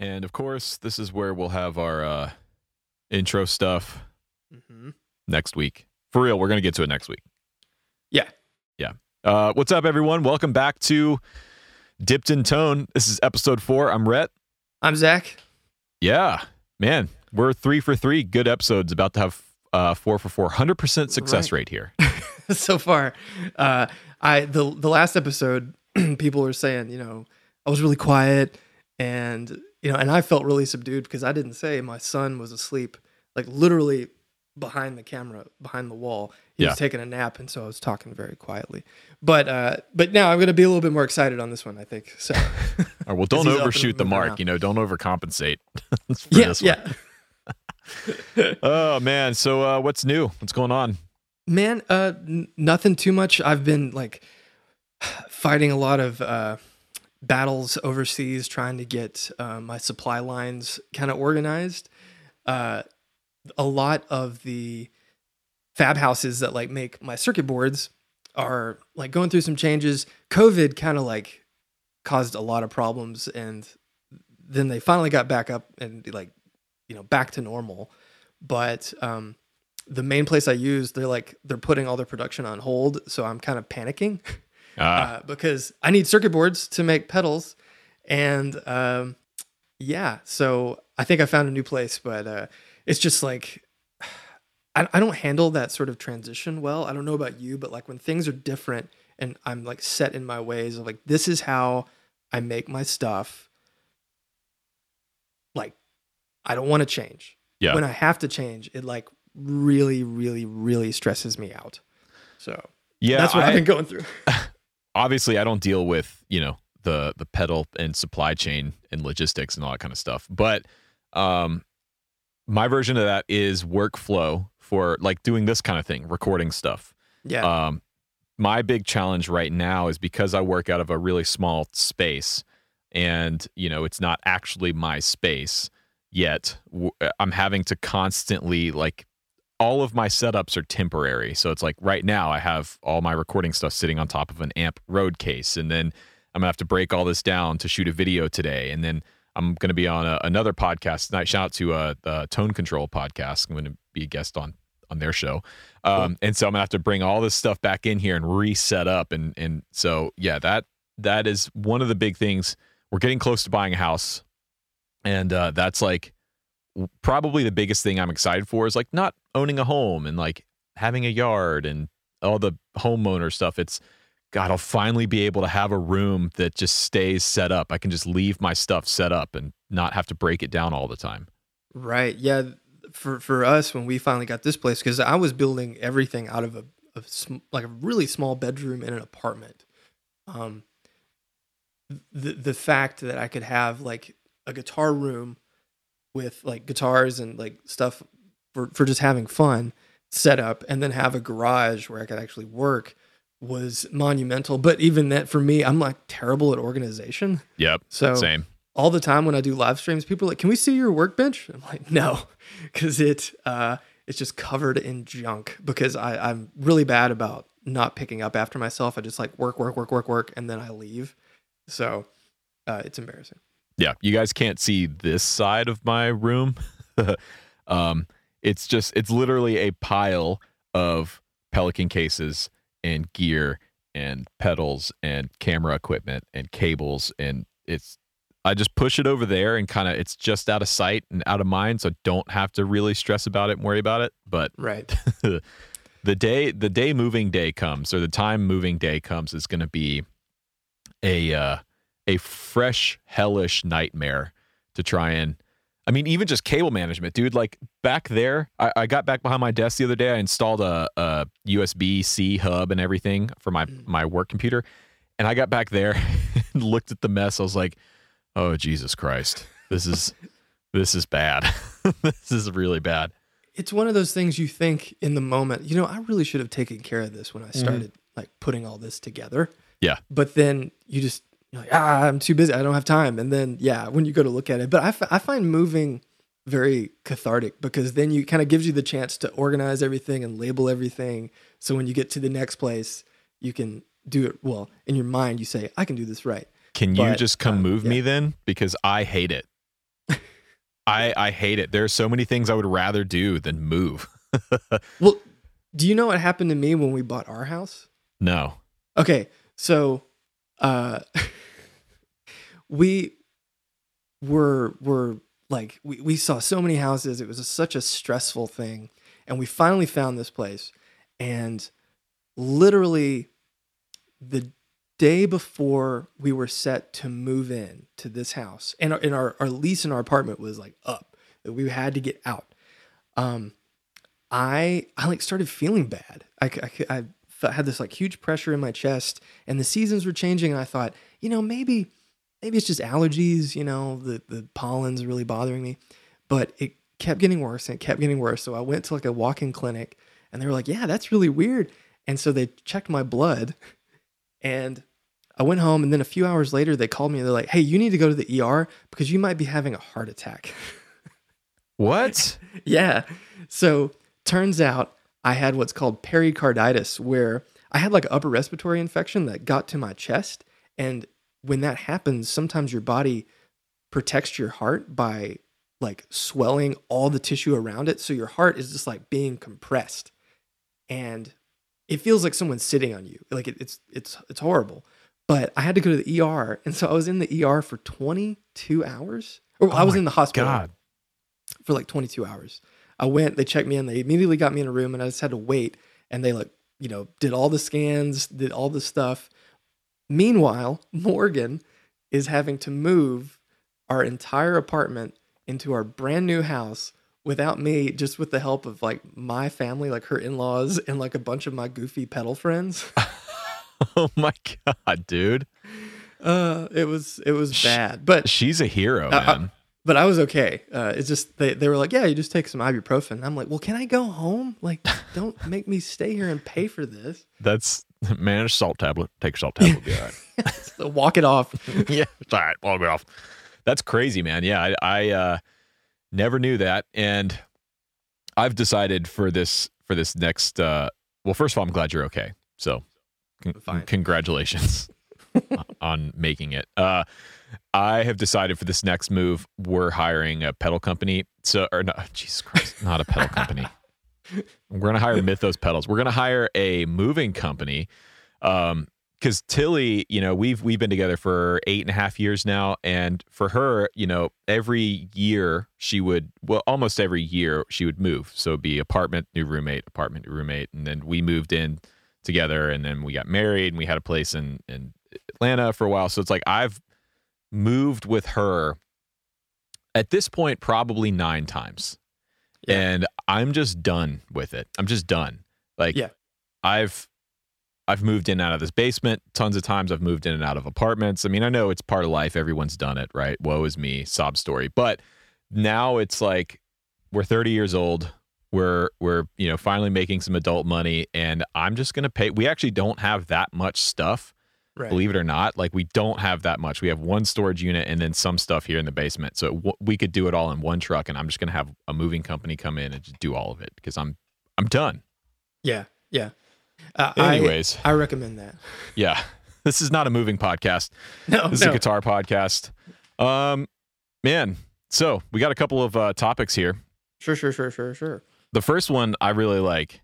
And of course, this is where we'll have our uh, intro stuff Mm-hmm. next week. For real, we're going to get to it next week. Yeah. Yeah. Uh, what's up, everyone? Welcome back to Dipped in Tone. This is episode four. I'm Rhett. I'm Zach. Yeah, man, we're three for three. Good episodes. About to have uh, four for four. 100% success Right. rate here. so far, uh, I the the last episode, people were saying, you know, I was really quiet, and you know, and I felt really subdued because I didn't say my son was asleep, like literally behind the camera, behind the wall. He Yeah. was taking a nap, and so I was talking very quietly. But uh, but now I'm going to be a little bit more excited on this one, I think. So Or well, don't he's up and overshoot the mark. around. You know, don't overcompensate. for yeah, this one. yeah. Oh man. So uh, what's new? What's going on? Man, uh, n- nothing too much. I've been like fighting a lot of uh, battles overseas, trying to get uh, my supply lines kind of organized. Uh, a lot of the fab houses that like make my circuit boards are like going through some changes. COVID kind of like caused a lot of problems, and then they finally got back up and like you know back to normal. But um, the main place I use, they're like they're putting all their production on hold, so I'm kind of panicking Ah, uh, because I need circuit boards to make pedals, and um, yeah, so I think I found a new place, but uh, it's just like I, I don't handle that sort of transition well. I don't know about you, but like when things are different and I'm like set in my ways of like this is how I make my stuff. Like I don't want to change. Yeah. When I have to change, it like really, really, really stresses me out. So yeah. that's what I, I've been going through. obviously I don't deal with, you know, the the pedal and supply chain and logistics and all that kind of stuff. But um my version of that is workflow for like doing this kind of thing, recording stuff. Yeah. Um my big challenge right now is because I work out of a really small space and, you know, it's not actually my space yet. w- I'm having to constantly like all of my setups are temporary. So it's like right now I have all my recording stuff sitting on top of an amp road case. And then I'm gonna have to break all this down to shoot a video today. And then I'm gonna be on a, another podcast tonight. Shout out to uh, the Tone Control podcast. I'm gonna be a guest on on their show. Um, and so I'm gonna have to bring all this stuff back in here and reset up. And and so yeah, that that is one of the big things. We're getting close to buying a house. And uh, that's like probably the biggest thing I'm excited for is like not owning a home and like having a yard and all the homeowner stuff. It's God, I'll finally be able to have a room that just stays set up. I can just leave my stuff set up and not have to break it down all the time. Right. Yeah. For for us, when we finally got this place, because I was building everything out of a, a sm- like a really small bedroom in an apartment. Um, the the fact that I could have like a guitar room with like guitars and like stuff for for just having fun set up, and then have a garage where I could actually work was monumental. But even that for me, I'm like terrible at organization. Yep. So Same. all the time when I do live streams, people are like, "Can we see your workbench?" I'm like, "No," because it uh, it's just covered in junk. Because I, I'm really bad about not picking up after myself. I just like work, work, work, work, work, and then I leave. So uh, it's embarrassing. Yeah. You guys can't see this side of my room. um, it's just it's literally a pile of Pelican cases and gear and pedals and camera equipment and cables and it's I just push it over there and kind of it's just out of sight and out of mind so don't have to really stress about it and worry about it but Right. the day the day moving day comes or the time moving day comes is going to be a uh, a fresh hellish nightmare to try and I mean even just cable management dude like back there I, I got back behind my desk the other day. I installed a, a USB C hub and everything for my Mm. my work computer. And I got back there and looked at the mess. I was like oh Jesus Christ. This is this is bad. This is really bad. It's one of those things you think in the moment, you know, I really should have taken care of this when I started like putting all this together. Yeah. But then you just, you're like, ah, I'm too busy. I don't have time. And then, yeah, when you go to look at it, but I, f- I find moving very cathartic because then you kind of gives you the chance to organize everything and label everything. So when you get to the next place, you can do it well in your mind. You say, I can do this right. Can you just come um, move yeah. me then? Because I hate it. I I hate it. There are so many things I would rather do than move. well, do you know what happened to me when we bought our house? No. Okay, so uh we were were like we, we saw so many houses. It was a, such a stressful thing. And we finally found this place. And literally the day before we were set to move in to this house, and our, and our, our lease in our apartment was like up, we had to get out. Um, I I like started feeling bad. I, I had this like huge pressure in my chest, and the seasons were changing, and I thought, you know, maybe maybe it's just allergies. You know, the the pollen's really bothering me, but it kept getting worse and it kept getting worse. So I went to like a walk-in clinic, and they were like, "Yeah, that's really weird." And so they checked my blood, and I went home, and then a few hours later, they called me and they're like, "Hey, you need to go to the ER because you might be having a heart attack." What? yeah. So turns out I had what's called pericarditis, where I had like an upper respiratory infection that got to my chest. And when that happens, sometimes your body protects your heart by like swelling all the tissue around it. So your heart is just like being compressed. And it feels like someone's sitting on you. Like it, it's it's it's horrible. But I had to go to the ER. And so I was in the ER for 22 hours. Or Oh I was in the hospital God. for like 22 hours. I went, they checked me in, they immediately got me in a room and I just had to wait. And they like, you know, did all the scans, did all the stuff. Meanwhile, Morgan is having to move our entire apartment into our brand new house without me, just with the help of like my family, like her in laws, and like a bunch of my goofy pedal friends. Oh my god, dude. Uh, it was it was bad, but She's a hero, man. But I was okay. Uh, it's just they, they were like, yeah, you just take some ibuprofen. I'm like, well, can I go home? Like, don't make me stay here and pay for this. That's manage salt tablet. Take a salt tablet. Be all right. So walk it off. yeah, it's all right. I'll be off. That's crazy, man. Yeah, I, I uh, never knew that, and I've decided for this for this next. Uh, well, first of all, I'm glad you're okay. So, con- congratulations on making it. Uh, I have decided for this next move, we're hiring a pedal company. So, or no, Jesus Christ, not a pedal company. We're gonna hire Mythos pedals. We're gonna hire a moving company. Um, because Tilly, you know, we've we've been together for eight and a half years now, and for her, you know, every year she would, well, almost every year she would move. So it'd be apartment, new roommate, apartment, new roommate, and then we moved in together, and then we got married, and we had a place in in Atlanta for a while. So it's like I've moved with her at this point probably nine times, Yeah. and I'm just done with it. I'm just done. Like, Yeah. I've I've moved in and out of this basement tons of times. I've moved in and out of apartments. I mean, I know it's part of life. Everyone's done it, right? Woe is me, sob story. But now it's like we're 30 years old. We're we're you know finally making some adult money, and I'm just gonna pay. We actually don't have that much stuff, Right. believe it or not. Like we don't have that much. We have one storage unit and then some stuff here in the basement. So w- we could do it all in one truck, and I'm just gonna have a moving company come in and just do all of it because I'm I'm done. Yeah. Yeah. Uh, I- Anyways. I, recommend that. Yeah. This is not a moving podcast. No, This is no. a guitar podcast. Um, man. So we got a couple of uh, topics here. Sure, sure, sure, sure, sure. The first one I really like.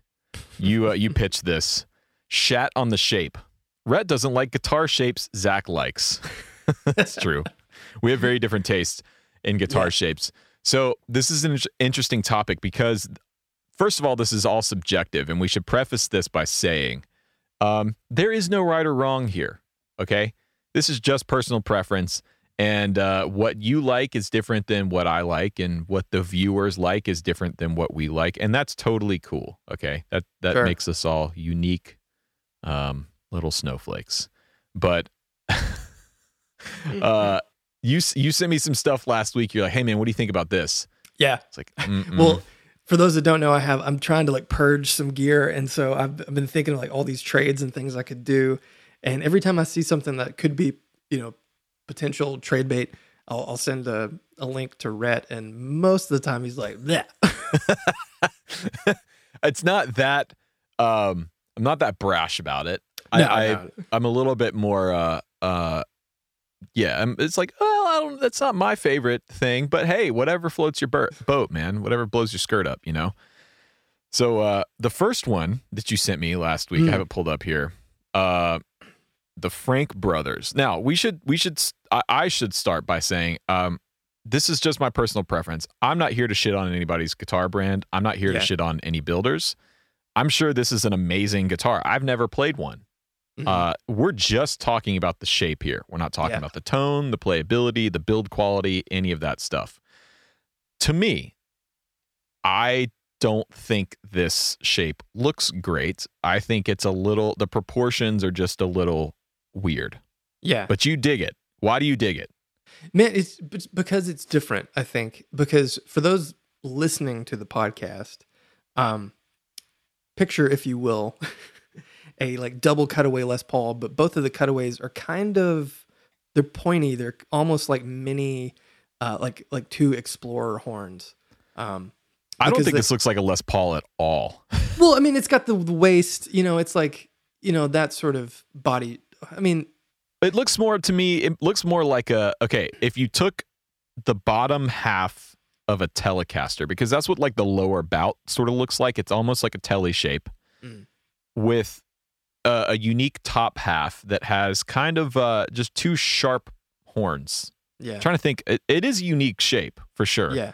You uh, you pitched this. Shat on the shape. Rhett doesn't like guitar shapes. Zach likes. That's true. We have very different tastes in guitar Yeah. shapes. So this is an interesting topic because, first of all, this is all subjective, and we should preface this by saying um, there is no right or wrong here. Okay, this is just personal preference, and uh, what you like is different than what I like, and what the viewers like is different than what we like, and that's totally cool. Okay, that that Sure. makes us all unique, um, little snowflakes. But uh, you you sent me some stuff last week. You're like, hey man, what do you think about this? Yeah. It's like, mm-mm. Well, for those that don't know, I have I'm trying to like purge some gear, and so I've, I've been thinking of like all these trades and things I could do. And every time I see something that could be, you know, potential trade bait, I'll, I'll send a, a link to Rhett, and most of the time he's like, "Yeah, it's not that um I'm not that brash about it. No, I, I no. I'm a little bit more uh uh yeah, um, it's like, well, I don't. That's not my favorite thing, but hey, whatever floats your bur- boat, man. Whatever blows your skirt up, you know. So uh, the first one that you sent me last week, Mm. I have it pulled up here. Uh, the Frank Brothers. Now we should we should I, I should start by saying um, this is just my personal preference. I'm not here to shit on anybody's guitar brand. I'm not here Yeah. to shit on any builders. I'm sure this is an amazing guitar. I've never played one. Mhm. Uh, we're just talking about the shape here. We're not talking Yeah. about the tone, the playability, the build quality, any of that stuff. To me, I don't think this shape looks great. I think it's a little, the proportions are just a little weird, yeah. but you dig it. Why do you dig it? Man, it's it's because it's different, I think. Because for those listening to the podcast, um, picture, if you will, a like double cutaway Les Paul, but both of the cutaways are kind of they're pointy. They're almost like mini, uh, like like two Explorer horns. Um, I don't think they- this looks like a Les Paul at all. well, I mean, it's got the, the waist. You know, it's like you know that sort of body. I mean, It looks more to me, it looks more like a, okay, if you took the bottom half of a Telecaster, because that's what like the lower bout sort of looks like. It's almost like a Tele shape Mm. with a, a unique top half that has kind of uh, just two sharp horns. yeah, I'm trying to think, it, it is a unique shape for sure. yeah,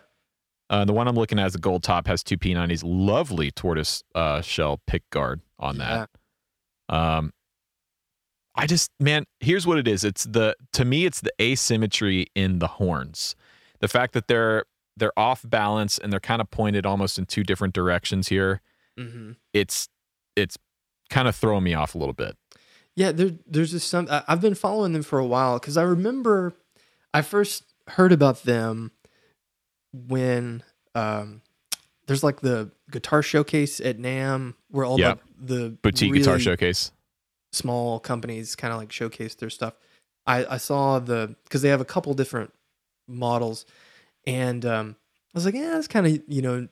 Uh, the one I'm looking at is the gold top, has two P90s, lovely tortoise uh, shell pick guard on that. Um, I just man, here's what it is. It's the to me, it's the asymmetry in the horns, the fact that they're they're off balance and they're kind of pointed almost in two different directions here. hmm It's it's kind of throwing me off a little bit. Yeah, there, there's just some. I've been following them for a while because I remember I first heard about them when um, there's like the guitar showcase at NAMM where all Yeah. the, the Boutique guitar showcase. small companies kind of like showcase their stuff. I, I saw the because they have a couple different models, and um, I was like, yeah, that's kind of you know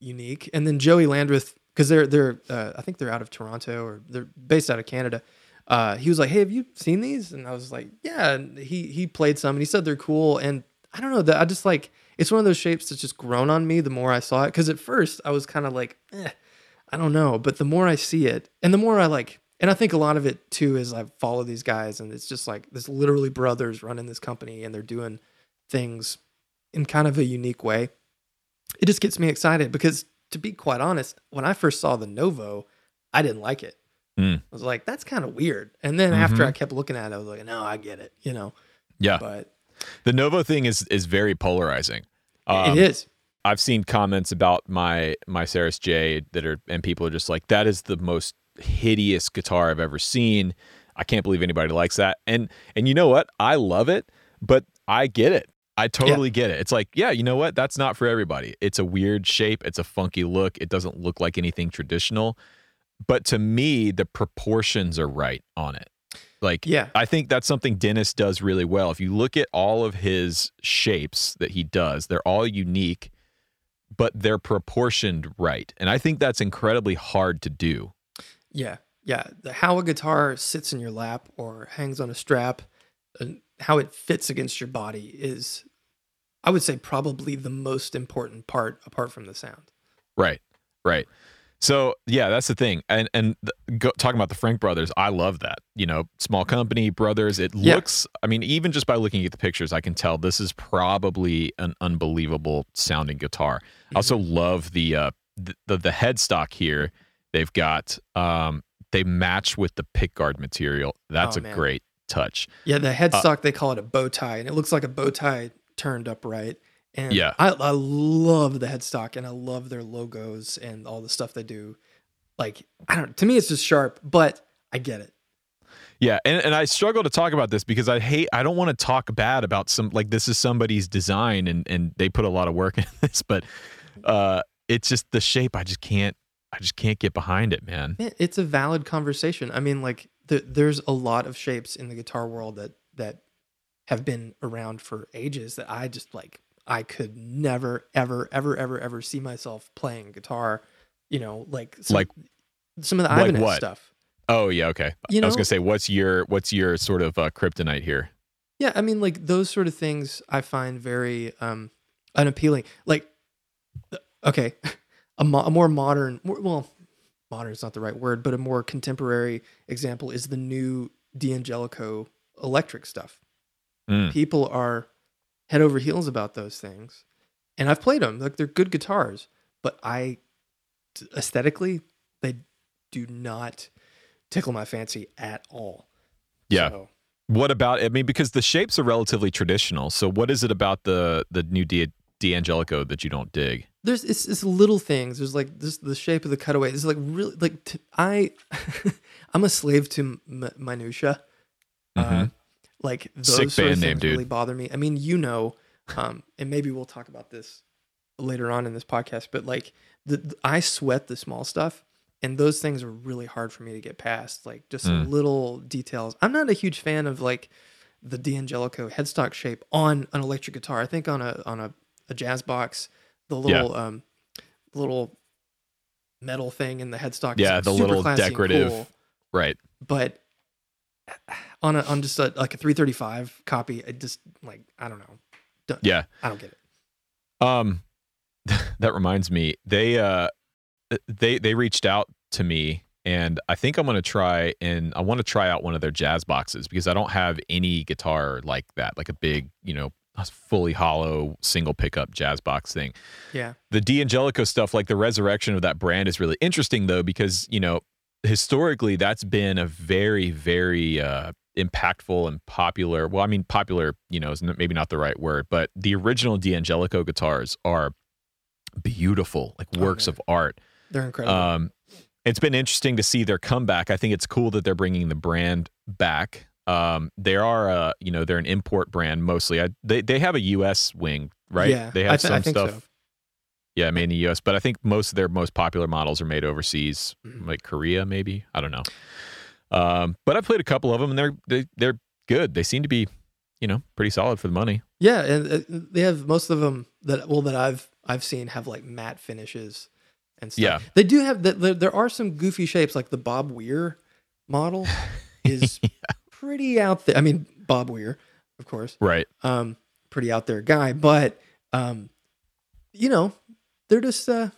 unique. And then Joey Landreth because they're they're uh, I think they're out of Toronto or they're based out of Canada. Uh, he was like, "Hey, have you seen these?" And I was like, "Yeah." And he he played some and he said they're cool. And I don't know that I just like it's one of those shapes that's just grown on me the more I saw it. Because at first I was kind of like, eh, I don't know. But the more I see it, and the more I like, and I think a lot of it too is I follow these guys, and it's just like this literally brothers running this company, and they're doing things in kind of a unique way. It just gets me excited because, to be quite honest, when I first saw the Novo, I didn't like it. Mm. I was like, that's kind of weird. And then after Mhm. I kept looking at it, I was like, no, I get it, you know. Yeah, But the Novo thing is is very polarizing. Um, it is. I've seen comments about my my Serus J that are and people are just like that is the most hideous guitar I've ever seen. I can't believe anybody likes that. And and you know what? I love it, but I get it. I totally get it. It's like, yeah, you know what? That's not for everybody. It's a weird shape, it's a funky look. It doesn't look like anything traditional. But to me, the proportions are right on it. Like Yeah. I think that's something Dennis does really well. If you look at all of his shapes that he does, they're all unique, but they're proportioned right. And I think that's incredibly hard to do. Yeah. Yeah. The, how a guitar sits in your lap or hangs on a strap, how it fits against your body is, I would say, probably the most important part apart from the sound. Right. Right. So yeah, that's the thing. And and the, go, talking about the Frank brothers, I love that. You know, small company brothers. It Yeah. looks. I mean, even just by looking at the pictures, I can tell this is probably an unbelievable sounding guitar. I also love the uh the the, the headstock here. They've got um they match with the pickguard material. That's Oh, a man. great touch. Yeah. The Uh, headstock, they call it a bow tie, and it looks like a bow tie turned upright. And Yeah. I, I love the headstock and I love their logos and all the stuff they do. Like, I don't, to me, it's just sharp, but I get it. Yeah, and, and I struggle to talk about this because I hate I don't want to talk bad about some like this is somebody's design and and they put a lot of work in this, but uh it's just the shape I just can't I just can't get behind it, man. It's a valid conversation. I mean, like th- there's a lot of shapes in the guitar world that that have been around for ages that I just like. I could never, ever, ever, ever, ever see myself playing guitar. You know, like some, Like- some of the like Ibanez what? stuff. Oh yeah, okay. You I was gonna say what's your what's your sort of uh, kryptonite here? Yeah, I mean, like those sort of things I find very um, unappealing. Like, uh, okay, a, mo- a more modern, more, well, modern is not the right word, but a more contemporary example is the new D'Angelico electric stuff. Mm. People are head over heels about those things, and I've played them. Like they're good guitars, but I aesthetically they do not tickle my fancy at all. Yeah. So, What about? I mean, because the shapes are relatively traditional. So, what is it about the the new D- D'Angelico that you don't dig? There's it's, it's little things. There's like this the shape of the cutaway. It's like really like t- I I'm a slave to m- minutia. Uh, Mhm. like those Sick sort of name, things dude. really bother me. I mean, you know, um, and maybe we'll talk about this later on in this podcast. But like the, the- I sweat the small stuff, and those things are really hard for me to get past. Like just Mm. little details. I'm not a huge fan of like the D'Angelico headstock shape on an electric guitar. I think on a on a, a jazz box, the Yeah. little um little metal thing in the headstock. Yeah, the little decorative- cool, Right. but on a on just a, like a 335 copy, it just like I don't know. Don't- Yeah. I don't get it. Um, that reminds me, they uh, they they reached out to me, and I think I'm gonna try and I want to try out one of their jazz boxes because I don't have any guitar like that, like a big, you know, fully hollow single pickup jazz box thing. Yeah. The D'Angelico stuff, like the resurrection of that brand, is really interesting though because you know historically that's been a very very uh impactful and popular well i mean popular you know is maybe not the right word but the original d'angelico guitars are beautiful like Oh, works man. of art They're incredible. um it's been interesting to see their comeback i think it's cool that they're bringing the brand back um they are uh you know they're an import brand mostly I, they, they have a us wing right Yeah, they I have I some think stuff so. yeah, made in the U.S., but I think most of their most popular models are made overseas, Mhm. like Korea, maybe. I don't know. Um, but I played a couple of them, and they're they, they're good. They seem to be, you know, pretty solid for the money. Yeah, and uh, they have most of them that well that I've I've seen have like matte finishes and stuff. Yeah. they do have that. There, there are some goofy shapes like the Bob Weir model is pretty out there. I mean Bob Weir, of course, Right. um, pretty out there guy, but um, you know they're just uh,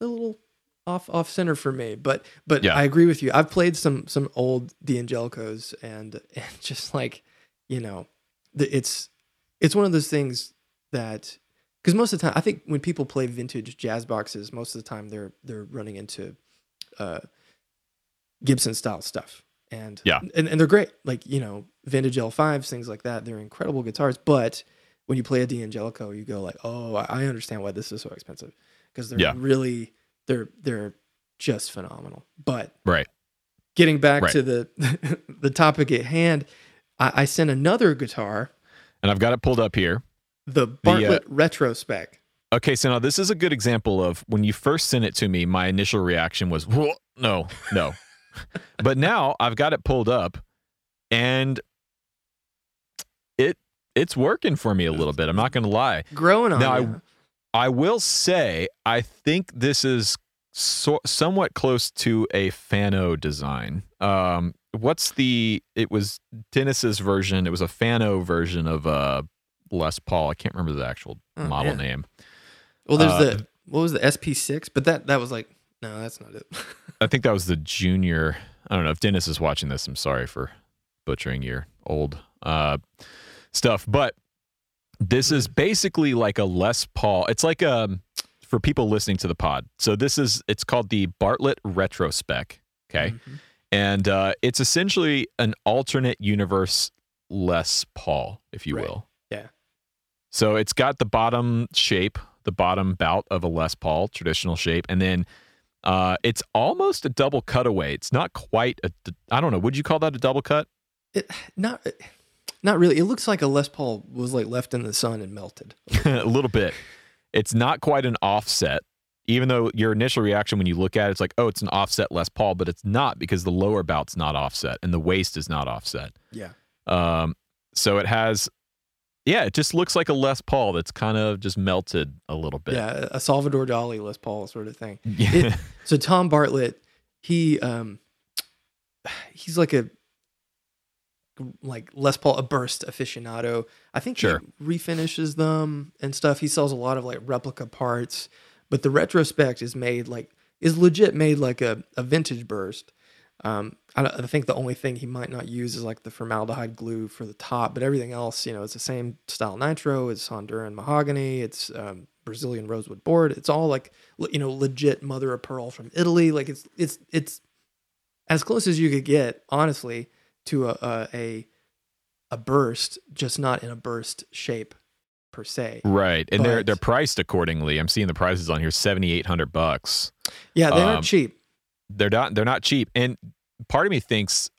a little off off center for me. But but Yeah. I agree with you. I've played some some old D'Angelicos and and just like you know the, it's it's one of those things that because most of the time I think when people play vintage jazz boxes, most of the time they're they're running into uh, Gibson style stuff. And, Yeah. and and they're great. Like, you know, vintage L5s, things like that. They're incredible guitars. But when you play a D'Angelico, you go like, oh, I understand why this is so expensive. Because they're Yeah. really they're they're just phenomenal. But Right. getting back Right. to the the topic at hand, I, I sent another guitar, And I've got it pulled up here. the Bartlett uh, Retro Spec. Okay, so now this is a good example of when you first sent it to me, my initial reaction was, "Whoa, no, no. but now I've got it pulled up and it it's working for me a little bit. I'm not going to lie. Growing on Now, I- I will say, I think this is so, somewhat close to a Fano design. Um, what's the? It was Dennis's version. It was a Fano version of uh, Les Paul. I can't remember the actual Oh, model man. name. Well, there's uh, the what was the SP6, but that that was like no, that's not it. I think that was the junior. I don't know if Dennis is watching this. I'm sorry for butchering your old uh, stuff, but this is basically like a Les Paul. It's like a for people listening to the pod. So this is it's called the Bartlett Retro Spec. Okay, Mhm. and uh, it's essentially an alternate universe Les Paul, if you Right. will. Yeah. So it's got the bottom shape, the bottom bout of a Les Paul traditional shape, and then uh, it's almost a double cutaway. It's not quite a. I don't know. Would you call that a double cut? It, not not really. It looks like a Les Paul was like left in the sun and melted. a little bit. It's not quite an offset, even though your initial reaction when you look at it, it's like, oh, it's an offset Les Paul, but it's not because the lower bout's not offset and the waist is not offset. Yeah. Um, so it has, yeah, it just looks like a Les Paul that's kind of just melted a little bit. Yeah, a Salvador Dali Les Paul sort of thing. Yeah. It- So Tom Bartlett, he um he's like a like Les Paul a burst aficionado. I think Sure. he refinishes them and stuff. He sells a lot of like replica parts, but the Retro Spec is made like is legit made like a, a vintage burst. Um, I, don't- I think the only thing he might not use is like the formaldehyde glue for the top, but everything else, you know, it's the same style nitro. It's Honduran mahogany. It's um, Brazilian rosewood board. It's all like you know legit mother of pearl from Italy. Like it's it's it's as close as you could get, honestly, to a a a, a burst, just not in a burst shape per se. Right. And they're they're priced accordingly. I'm seeing the prices on here 7800 bucks. Yeah, they Um, aren't cheap. They're not they're not cheap. And part of me thinks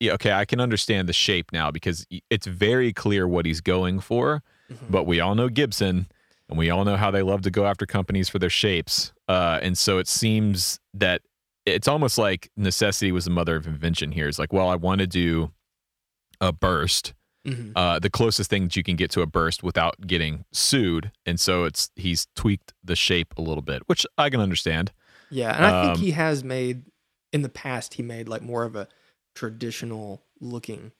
yeah, okay, I can understand the shape now because it's very clear what he's going for. Mhm. But we all know Gibson and we all know how they love to go after companies for their shapes. Uh, and so it seems that it's almost like necessity was the mother of invention here. It's like, well, I want to do a burst, Mhm. uh, the closest thing that you can get to a burst without getting sued. And so it's he's tweaked the shape a little bit, which I can understand. Yeah, and I think Um, he has made in the past he made like more of a traditional looking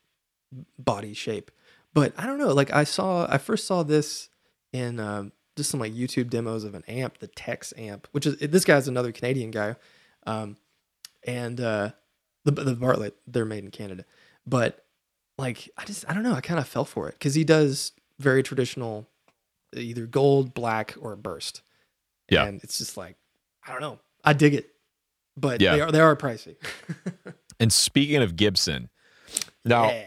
body shape. But I don't know, like I saw I first saw this in um, just some like YouTube demos of an amp, the Tex amp, which is this guy's another Canadian guy. Um and uh the the Bartlett they're made in Canada. But like I just I don't know, I kind of fell for it cuz he does very traditional either gold, black or burst. Yeah. And it's just like I don't know. I dig it. But Yeah. they are they are pricey. And speaking of Gibson, now Yeah.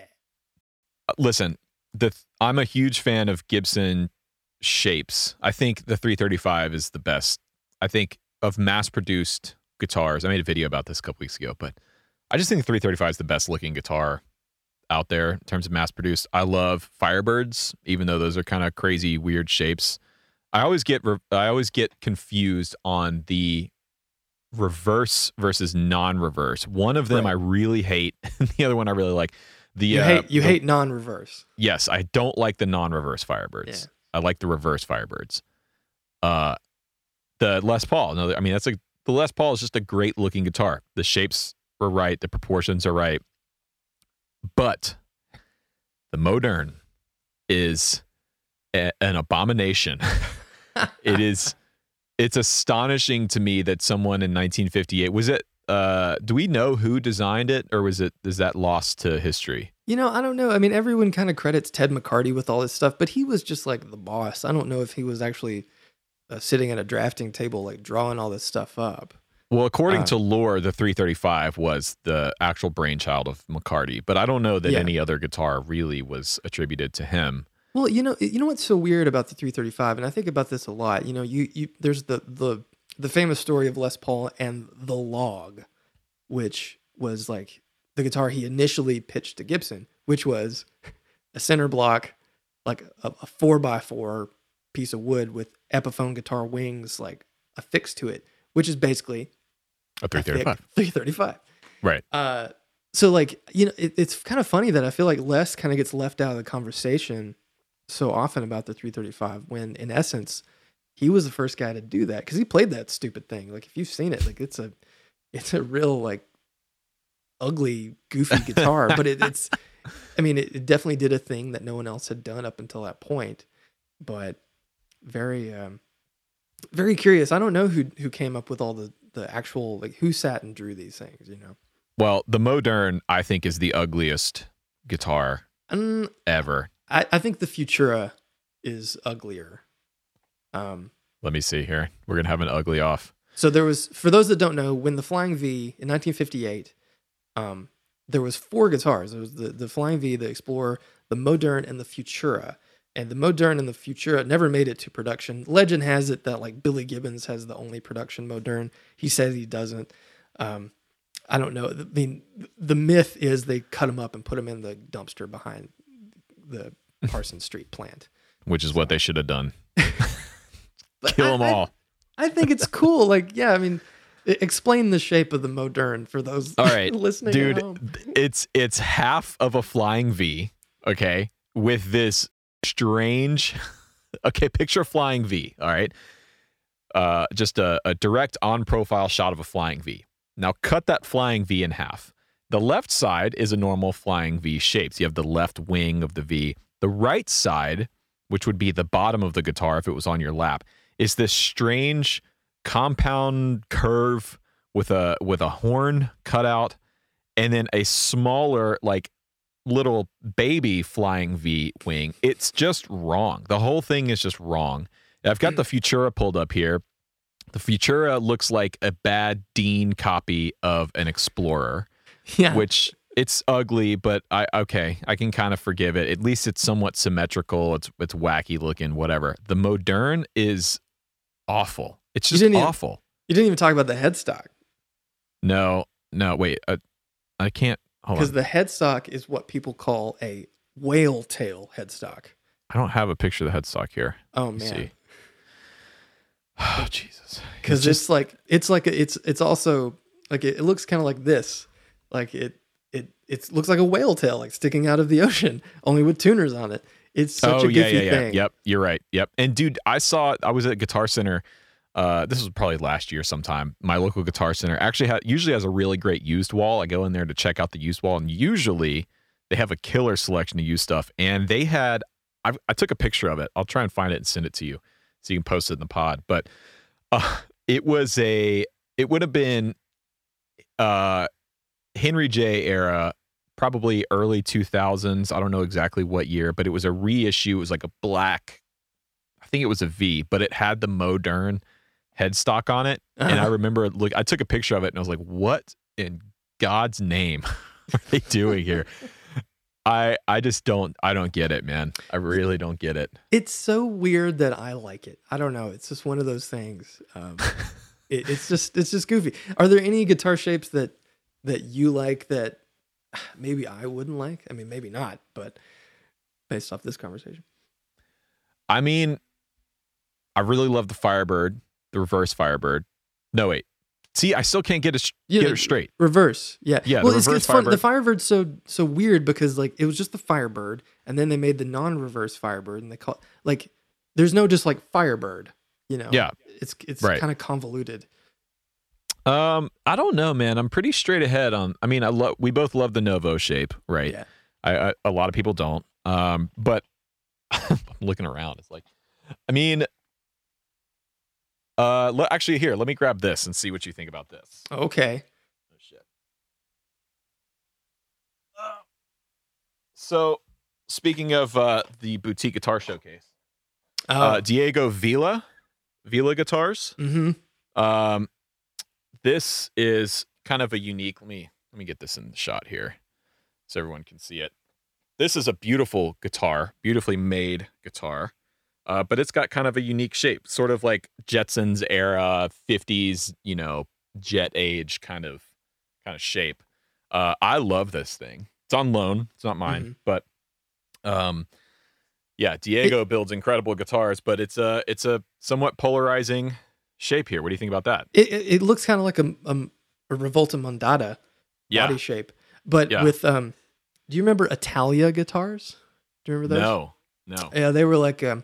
Uh, listen, the I'm a huge fan of Gibson shapes. I think the 335 is the best. I think of mass-produced guitars. I made a video about this a couple weeks ago, but I just think the 335 is the best looking guitar out there in terms of mass-produced. I love Firebirds, even though those are kind of crazy, weird shapes. I always get re- I always get confused on the reverse versus non-reverse. One of them Right. I really hate, and the other one I really like. The You uh, hate you the- hate non-reverse. Yes, I don't like the non-reverse Firebirds. Yeah. I like the reverse Firebirds. Uh, the Les Paul. No, I mean that's a the Les Paul is just a great looking guitar. The shapes were right, the proportions are right, but the Modern is a- an abomination. it is. It's astonishing to me that someone in 1958 was it. Uh, do we know who designed it, or was it is that lost to history? You know, I don't know. I mean, everyone kind of credits Ted McCarty with all this stuff, but he was just like the boss. I don't know if he was actually uh, sitting at a drafting table, like drawing all this stuff up. Well, according Uh, to lore, the 335 was the actual brainchild of McCarty, but I don't know that Yeah. any other guitar really was attributed to him. Well, you know, you know what's so weird about the 335, and I think about this a lot. You know, you you there's the the the famous story of Les Paul and the Log, which was like the guitar he initially pitched to Gibson, which was a center block, like a, a four by four piece of wood with Epiphone guitar wings like affixed to it, which is basically A a 335. 335. Right. Uh, so like you know, it, it's kind of funny that I feel like Les kind of gets left out of the conversation so often about the 335 when in essence he was the first guy to do that because he played that stupid thing. Like if you've seen it, like it's a it's a real like ugly goofy guitar, but it, it's I mean it, it definitely did a thing that no one else had done up until that point. But very um very curious. I don't know who who came up with all the the actual like who sat and drew these things. You know. Well, the Modern, I think, is the ugliest guitar Um, ever. I, I think the Futura is uglier. Um, Let me see here. We're going to have an ugly off. so there was, for those that don't know, when the Flying V in 1958, um, there was four guitars. There was the, the Flying V, the Explorer, the Modern, and the Futura. And the Modern and the Futura never made it to production. Legend has it that like Billy Gibbons has the only production Modern. He says he doesn't. Um, I don't know. I mean, the myth is they cut him up and put him in the dumpster behind the Parsons Street plant. Which is what they should have done. Kill I- them all. I think it's cool. Like, yeah, I mean, explain the shape of the modern for those All right, listening. dude it's it's half of a flying v okay with this strange okay picture a flying v all right uh just a, a direct on profile shot of a flying v now cut that flying v in half The left side is a normal flying V shape. So you have the left wing of the V. The right side, which would be the bottom of the guitar if it was on your lap, is this strange compound curve with a with a horn cut out and then a smaller like little baby flying V wing. It's just wrong. The whole thing is just wrong. I've got the Futura pulled up here. The Futura looks like a bad Dean copy of an Explorer, Yeah. which it's ugly, but I okay, I can kind of forgive it. At least it's somewhat symmetrical. It's it's wacky looking, whatever. The Modern is awful. It's You just even- awful. you didn't even talk about the headstock No, no, wait. Uh, I can't. Hold because the headstock is what people call a whale tail headstock. I don't have a picture of the headstock here. Oh man. see. Oh Jesus. because It's it's, like it's like a, it's it's also like it, it looks kind of like this like it it looks like a whale tail like sticking out of the ocean only with tuners on it it's such oh a yeah, goofy yeah, yeah. thing Yep, you're right. Yep. And dude, I saw I was at Guitar Center. Uh, this was probably last year sometime. My local Guitar Center actually ha- usually has a really great used wall. I go in there to check out the used wall, and usually they have a killer selection of used stuff. And they had I, I took a picture of it. I'll try and find it and send it to you so you can post it in the pod. But uh, it was a it would have been uh Henry J era probably early 2000s. I don't know exactly what year, but it was a reissue. It was like a black, I think it was a V, but it had the Modern headstock on it. And I Uh-huh. remember, look, I took a picture of it and I was like, what in God's name are they doing here? I I just don't I don't get it, man. I really don't get it. it's so weird that i like it i don't know it's just one of those things um it, it's just it's just goofy are there any guitar shapes that that you like that maybe i wouldn't like i mean maybe not but based off this conversation I mean, I really love the Firebird, the reverse Firebird. No wait, see, I still can't get it Yeah, get it straight. Reverse, yeah, Yeah, the Well, it's, reverse it's fun. The Firebird. Firebird's so so weird because like it was just the Firebird, and then they made the non-reverse Firebird, and they call like there's no just like Firebird, you know? Yeah. it's it's Right. kind of convoluted. Um, I don't know, man. I'm pretty straight ahead on. I mean, I love. We both love the Novo shape, right? Yeah. I, I a lot of people don't. Um, but I'm looking around. It's like, I mean, uh, le- actually, here, let me grab this and see what you think about this. Okay. Oh shit. So, speaking of uh, the boutique guitar showcase, uh, Uh, Diego Vila, Vila guitars. mm-hmm. Um, this is kind of a unique. Let me let me get this in the shot here, so everyone can see it. This is a beautiful guitar, beautifully made guitar, uh, but it's got kind of a unique shape, sort of like Jetsons era '50s, you know, jet age kind of kind of shape. Uh, I love this thing. It's on loan. It's not mine, but um, yeah, Diego builds incredible guitars, but it's a it's a somewhat polarizing shape here. What do you think about that? It, it looks kind of like a, a a Revolta Mondata Yeah, body shape, but Yeah. with um, do you remember Italia guitars? Do you remember those? no, no. Yeah, they were like um,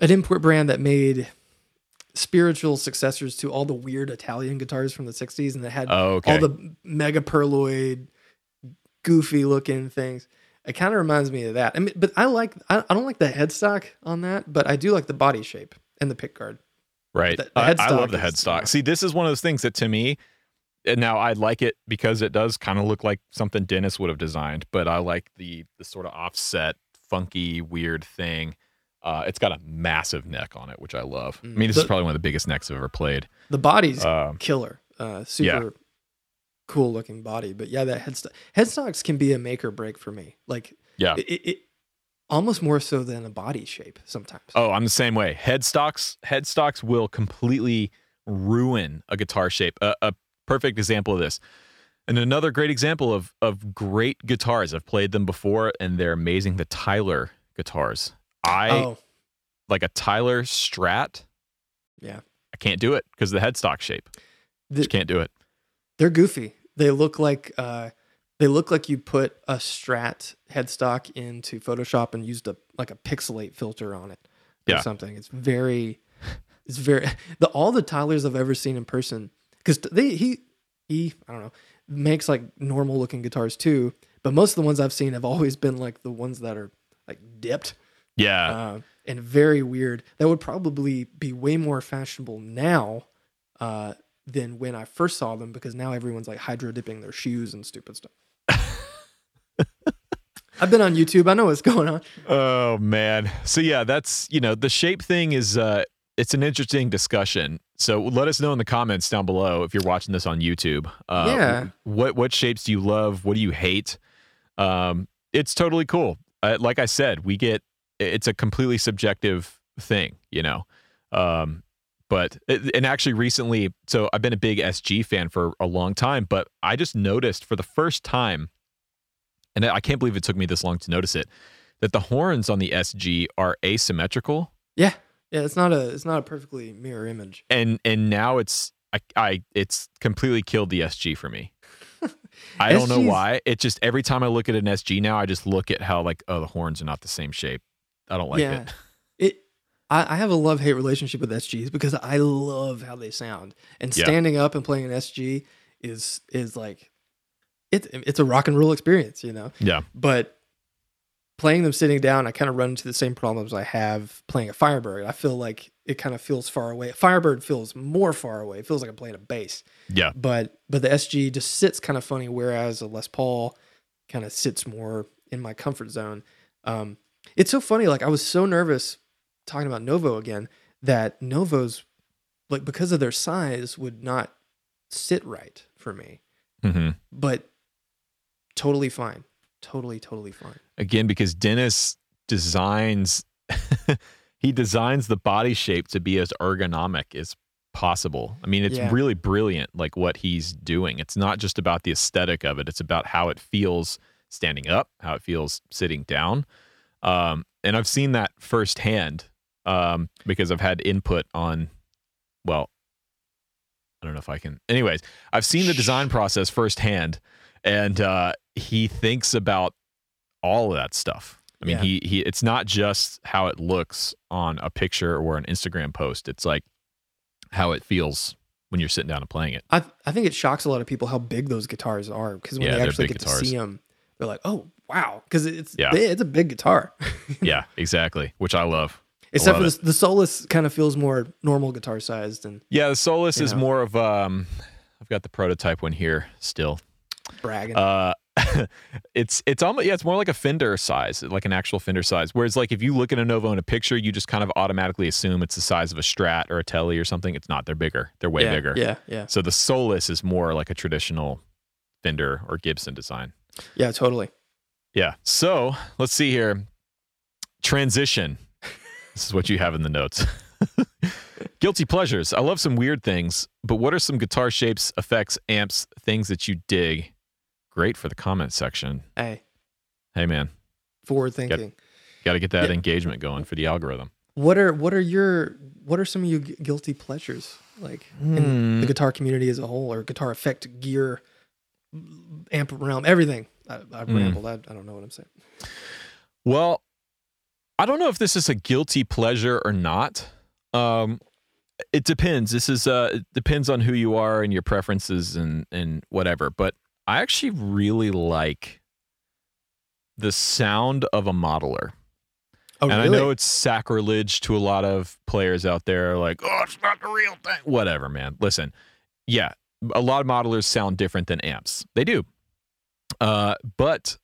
an import brand that made spiritual successors to all the weird Italian guitars from the 60s and that had Oh, okay. all the mega pearloid goofy looking things. It kind of reminds me of that. I mean, but I like I, I don't like the headstock on that, but I do like the body shape and the pick guard. Right. the- the I, I love the headstock. yeah. See, this is one of those things that to me, and now I like it because it does kind of look like something Dennis would have designed, but I like the the sort of offset, funky, weird thing. Uh, it's got a massive neck on it, which I love. I mean, this is probably one of the biggest necks I've ever played. The body's Um, killer. Uh, super cool looking body. But yeah, that headstock headstocks can be a make or break for me. Like yeah. it, it almost more so than a body shape sometimes. Oh, I'm the same way. Headstocks, headstocks will completely ruin a guitar shape. A, a perfect example of this, and another great example of of great guitars. I've played them before, and they're amazing. The Tyler guitars. I oh, like a Tyler Strat. Yeah. I can't do it because of the headstock shape. The- Just can't do it. they're goofy. They look like uh, they look like you put a Strat headstock into Photoshop and used a like a pixelate filter on it or Yeah. something. It's very, it's very the all the Tylers I've ever seen in person because they he he I don't know makes like normal looking guitars too. But most of the ones I've seen have always been like the ones that are like dipped Yeah. uh, and very weird. That would probably be way more fashionable now uh, than when I first saw them because now everyone's like hydro dipping their shoes and stupid stuff. I've been on YouTube. I know what's going on. Oh man. So yeah, that's you know the shape thing is uh it's an interesting discussion. So let us know in the comments down below if you're watching this on YouTube. Uh, Yeah. What what shapes do you love? What do you hate? Um, it's totally cool. Uh, like I said, we get it's a completely subjective thing, you know. Um, but and actually recently, so I've been a big SG fan for a long time, but I just noticed for the first time, and I can't believe it took me this long to notice it, that the horns on the SG are asymmetrical, Yeah, yeah. It's not a it's not a perfectly mirror image. and and now it's I, I it's completely killed the SG for me. I don't know why. It just every time I look at an SG now, I just look at how like oh the horns are not the same shape. I don't like yeah, it. it. I, I have a love hate relationship with SGs because I love how they sound, and Yeah. standing up and playing an SG is is like it's it's a rock and roll experience, you know. Yeah. But playing them sitting down, I kind of run into the same problems I have playing a Firebird. I feel like it kind of feels far away. Firebird feels more far away. It feels like I'm playing a bass. Yeah. But but the SG just sits kind of funny, whereas a Les Paul kind of sits more in my comfort zone. Um, it's so funny. Like I was so nervous talking about Novo again that Novos, like because of their size, would not sit right for me. hmm But totally fine. Totally, totally fine. Again, because Dennis designs he designs the body shape to be as ergonomic as possible. I mean, it's Yeah. really brilliant like what he's doing. It's not just about the aesthetic of it, it's about how it feels standing up, how it feels sitting down. Um, and I've seen that firsthand um, because I've had input on, well, I don't know if I can. Anyways, I've seen the design process firsthand, and uh, he thinks about all of that stuff. I mean, Yeah. he he. It's not just how it looks on a picture or an Instagram post. It's like how it feels when you're sitting down and playing it. I I think it shocks a lot of people how big those guitars are because when Yeah, they actually get guitars. to see them, they're like, "Oh, wow!" Because it's Yeah. it's a big guitar. yeah, exactly. Which I love. Except for love the, the Solus, kind of feels more normal guitar sized and Yeah, the Solus is know. more of um. I've got the prototype one here still. Bragging. Uh, it's it's almost yeah, it's more like a Fender size, like an actual Fender size. Whereas like if you look at a Novo in a picture, you just kind of automatically assume it's the size of a Strat or a Tele or something. It's not. They're bigger. They're way yeah, bigger. Yeah, yeah, So the Solus is more like a traditional Fender or Gibson design. yeah, totally. Yeah. So let's see here. Transition. This is what you have in the notes. Guilty pleasures. I love some weird things, but what are some guitar shapes, effects, amps, things that you dig? Great for the comment section. Hey, Hey man, forward thinking. got to get that Yeah. engagement going for the algorithm. What are what are your what are some of your guilty pleasures like in Hmm. the guitar community as a whole, or guitar effect, gear, amp realm, everything? I, I Hmm. rambled. I, I don't know what I'm saying. Well, I don't know if this is a guilty pleasure or not. Um, it depends. This is uh, it depends on who you are and your preferences and and whatever. But I actually really like the sound of a modeler. Oh, and really? I know it's sacrilege to a lot of players out there, like, oh, it's not the real thing. Whatever, man. Listen, yeah, a lot of modelers sound different than amps. They do. Uh, but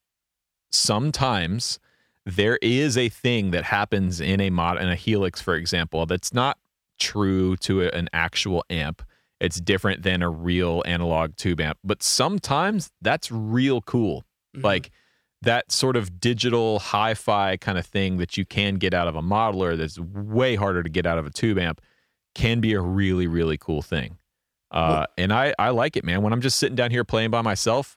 sometimes there is a thing that happens in a mod in a helix, for example, that's not true to an actual amp. It's different than a real analog tube amp, but sometimes that's real cool. Mhm. like that sort of digital hi-fi kind of thing that you can get out of a modeler that's way harder to get out of a tube amp can be a really really cool thing. Uh, and I, I like it man. When i'm just sitting down here playing by myself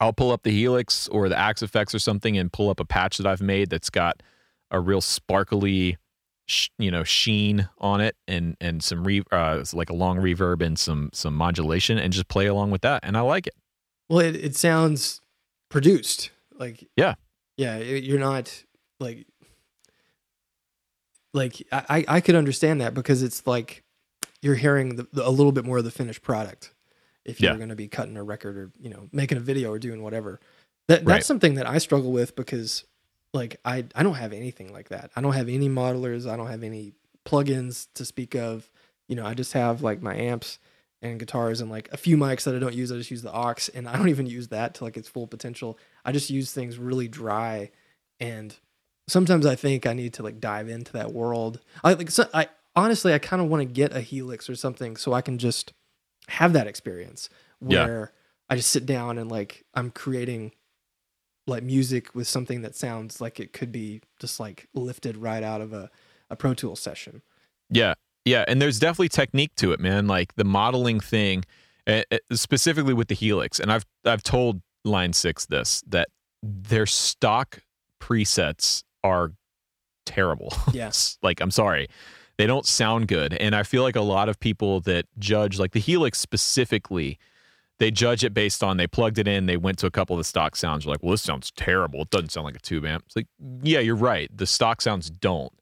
i'll pull up the helix or the Axe FX or something and pull up a patch that i've made that's got a real sparkly sh- you know sheen on it and and some re- uh, like a long reverb and some some modulation and just play along with that and i like it Well, it, it sounds produced. Like Yeah. yeah. You're not like like I I I could understand that because it's like you're hearing the, the, a little bit more of the finished product. if you're Yeah. going to be cutting a record or you know making a video or doing whatever. That that's Right. something that I struggle with because like I I don't have anything like that. I don't have any modelers. I don't have any plugins to speak of. You know, I just have like my amps and guitars and like a few mics that I don't use. I just use the Ox, and I don't even use that to like its full potential. I just use things really dry, and sometimes I think I need to like dive into that world. I like so I honestly I kind of want to get a Helix or something so I can just have that experience Yeah. where I just sit down and like I'm creating like music with something that sounds like it could be just like lifted right out of a, a Pro Tools session. Yeah. Yeah. And there's definitely technique to it, man. Like the modeling thing, uh, uh, specifically with the Helix. And I've, I've told Line 6 this that their stock presets are terrible. Yes. like, I'm sorry. They don't sound good. And I feel like a lot of people that judge, like the Helix specifically, they judge it based on they plugged it in, they went to a couple of the stock sounds, You're like, well, this sounds terrible. It doesn't sound like a tube amp. It's like, yeah, you're right. The stock sounds don't.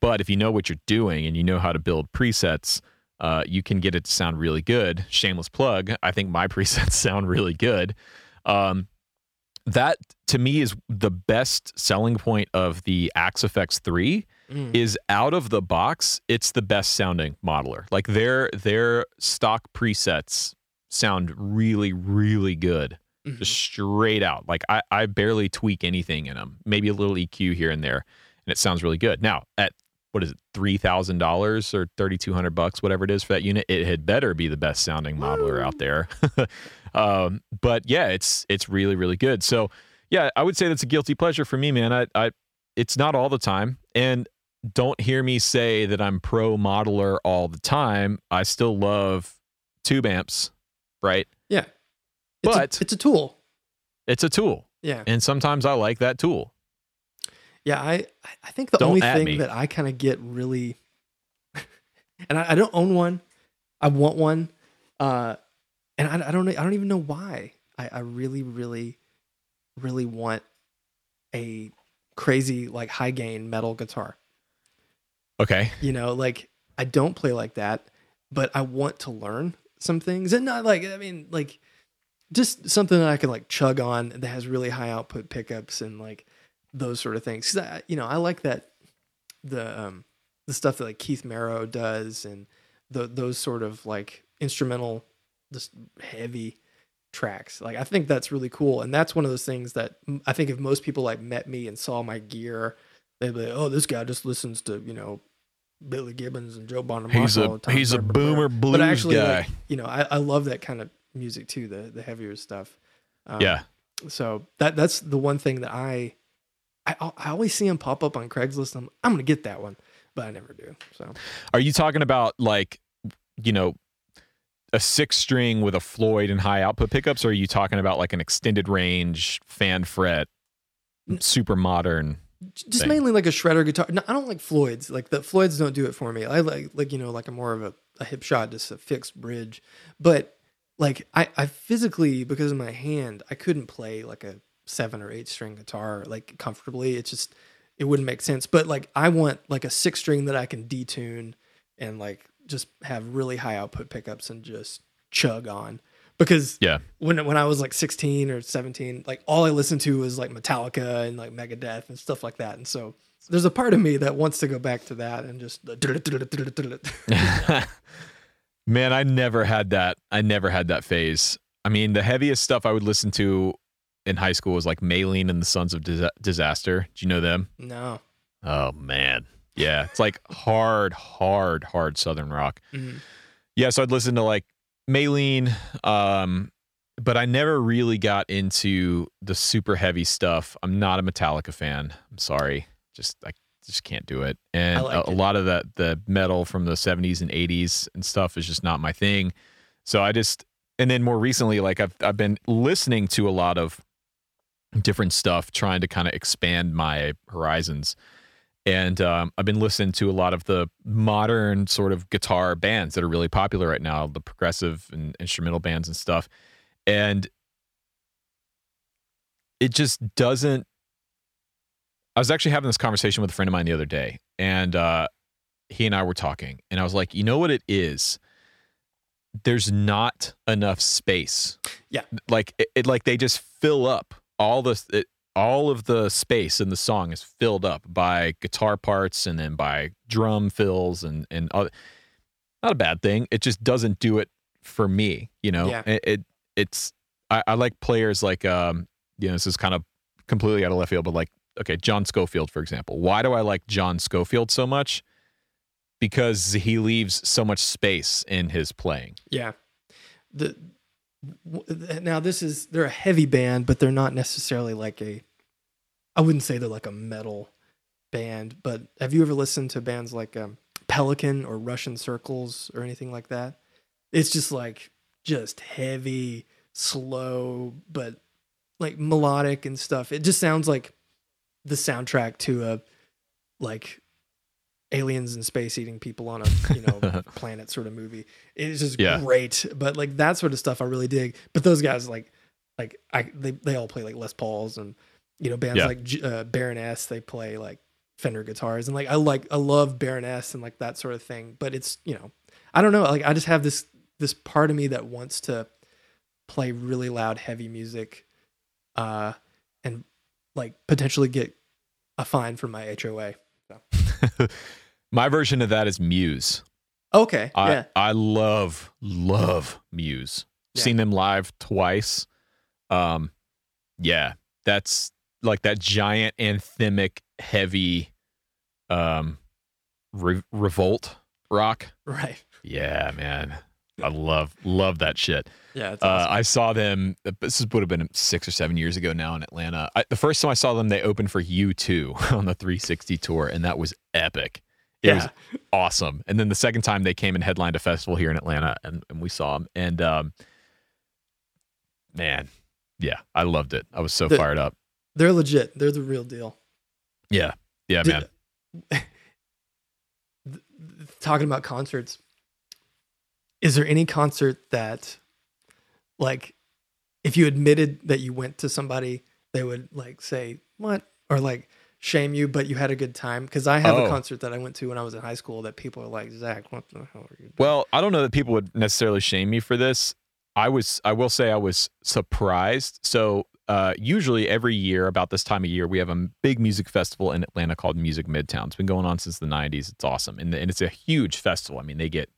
But if you know what you're doing and you know how to build presets, uh, you can get it to sound really good. Shameless plug. I think my presets sound really good. Um, that to me is the best selling point of the Axe FX 3 Mm. is out of the box, it's the best sounding modeler. Like their their stock presets sound really, really good. Mhm. Just straight out. Like I, I barely tweak anything in them. Maybe a little EQ here and there, and it sounds really good. Now at what is it, three thousand dollars or thirty two hundred bucks, whatever it is for that unit, it had better be the best sounding modeler out there. um, but yeah, it's it's really, really good. So yeah, I would say that's a guilty pleasure for me, man. I, I it's not all the time. And don't hear me say that I'm pro modeler all the time. I still love tube amps, right? Yeah. It's But- a, it's a tool. It's a tool. Yeah. And sometimes I like that tool. Yeah, I I think the Don't only thing me. that I kind of get really, and I, I don't own one, I want one, uh, and I, I don't I don't even know why. I, I really, really, really want a crazy like high gain metal guitar. Okay. You know, like I don't play like that, but I want to learn some things, and not like I mean like just something that I can like chug on that has really high output pickups and like those sort of things. 'Cause I, you know, I like that the um the stuff that like Keith Merrow does and the those sort of like instrumental just heavy tracks. Like I think that's really cool and that's one of those things that I think if most people like met me and saw my gear, they'd be like, "Oh, this guy just listens to, you know, Billy Gibbons and Joe Bonamassa He's all a the time." he's a blah, blah, blah." boomer blues but actually, guy. like, you know, I, I love that kind of music too, the the heavier stuff. Um, yeah. So that that's the one thing that I I, I always see him pop up on Craigslist. I'm I'm gonna get that one, but I never do. So Are you talking about like, you know, a six string with a Floyd and high output pickups, or are you talking about like an extended range fan fret, super modern? Just thing. mainly like a shredder guitar. No, I don't like Floyd's. Like the Floyd's don't do it for me. I like like you know like a more of a, a Hipshot, just a fixed bridge. But like I I physically because of my hand I couldn't play like a seven or eight string guitar like comfortably. It's just it wouldn't make sense. But like I want like a six string that I can detune and like just have really high output pickups and just chug on. Because Yeah. when when I was like 16 or 17, like all I listened to was like Metallica and like Megadeth and stuff like that. And so there's a part of me that wants to go back to that and just Man, I never had that. I never had that phase. I mean, the heaviest stuff I would listen to in high school was like Maylene and the Sons of Disa- Disaster. Do you know them? no. Oh man, yeah, it's like hard, hard, hard Southern rock. Mhm. Yeah, so I'd listen to like Maylene, um, but I never really got into the super heavy stuff. I'm not a Metallica fan. I'm sorry, just I just can't do it. And a, a it. lot of the the metal from the 70s and 80s and stuff is just not my thing. So I just and then more recently, like I've I've been listening to a lot of different stuff, trying to kind of expand my horizons. And um, I've been listening to a lot of the modern sort of guitar bands that are really popular right now, the progressive and instrumental bands and stuff. And it just doesn't. I was actually having this conversation with a friend of mine the other day, and uh, he and I were talking, and I was like, you know what it is? there's not enough space. Yeah. Like it, it like they just fill up all the it, all of the space in the song is filled up by guitar parts and then by drum fills and and other, not a bad thing. It just doesn't do it for me. You know, Yeah. it, it it's I, I like players like um you know this is kind of completely out of left field, but like okay, John Scofield for example. Why do I like John Scofield so much? Because he leaves so much space in his playing. Yeah. The now this is they're a heavy band, but they're not necessarily like a. I wouldn't say they're like a metal band, but have you ever listened to bands like um, Pelican or Russian Circles or anything like that? It's just like just heavy, slow, but like melodic and stuff. It just sounds like the soundtrack to a like aliens and space eating people on a you know planet sort of movie. It's just Yeah. great, but like that sort of stuff I really dig. But those guys like like I they they all play like Les Pauls and you know bands Yeah. like uh, Baroness. They play like Fender guitars and like I like I love Baroness and like that sort of thing. But it's you know I don't know like I just have this this part of me that wants to play really loud heavy music, uh, and like potentially get a fine from my HOA. My version of that is Muse. Okay, I yeah, I love love Muse. Yeah. Seen them live twice. Um, yeah, that's like that giant anthemic, heavy, um, re- revolt rock. right. Yeah, man, I love love that shit. Yeah, it's Uh. I saw them. This would have been six or seven years ago now in Atlanta. I, the first time I saw them, they opened for U2 on the 360 tour, and that was epic. It was yeah, awesome. And then the second time they came and headlined a festival here in Atlanta, and, and we saw them. And um, man, yeah, I loved it. I was so fired up. they're legit. They're the real deal. Yeah, yeah, Did- man. Talking about concerts, is there any concert that, like, if you admitted that you went to somebody, they would like say what or like shame you, but you had a good time? Because I have Oh. a concert that I went to when I was in high school that people are like, Zach, what the hell are you doing? Well, I don't know that people would necessarily shame me for this. I was, I will say, I was surprised. So, uh, usually every year about this time of year, we have a big music festival in Atlanta called Music Midtown. It's been going on since the '90s. It's awesome, and, and it's a huge festival. I mean, they get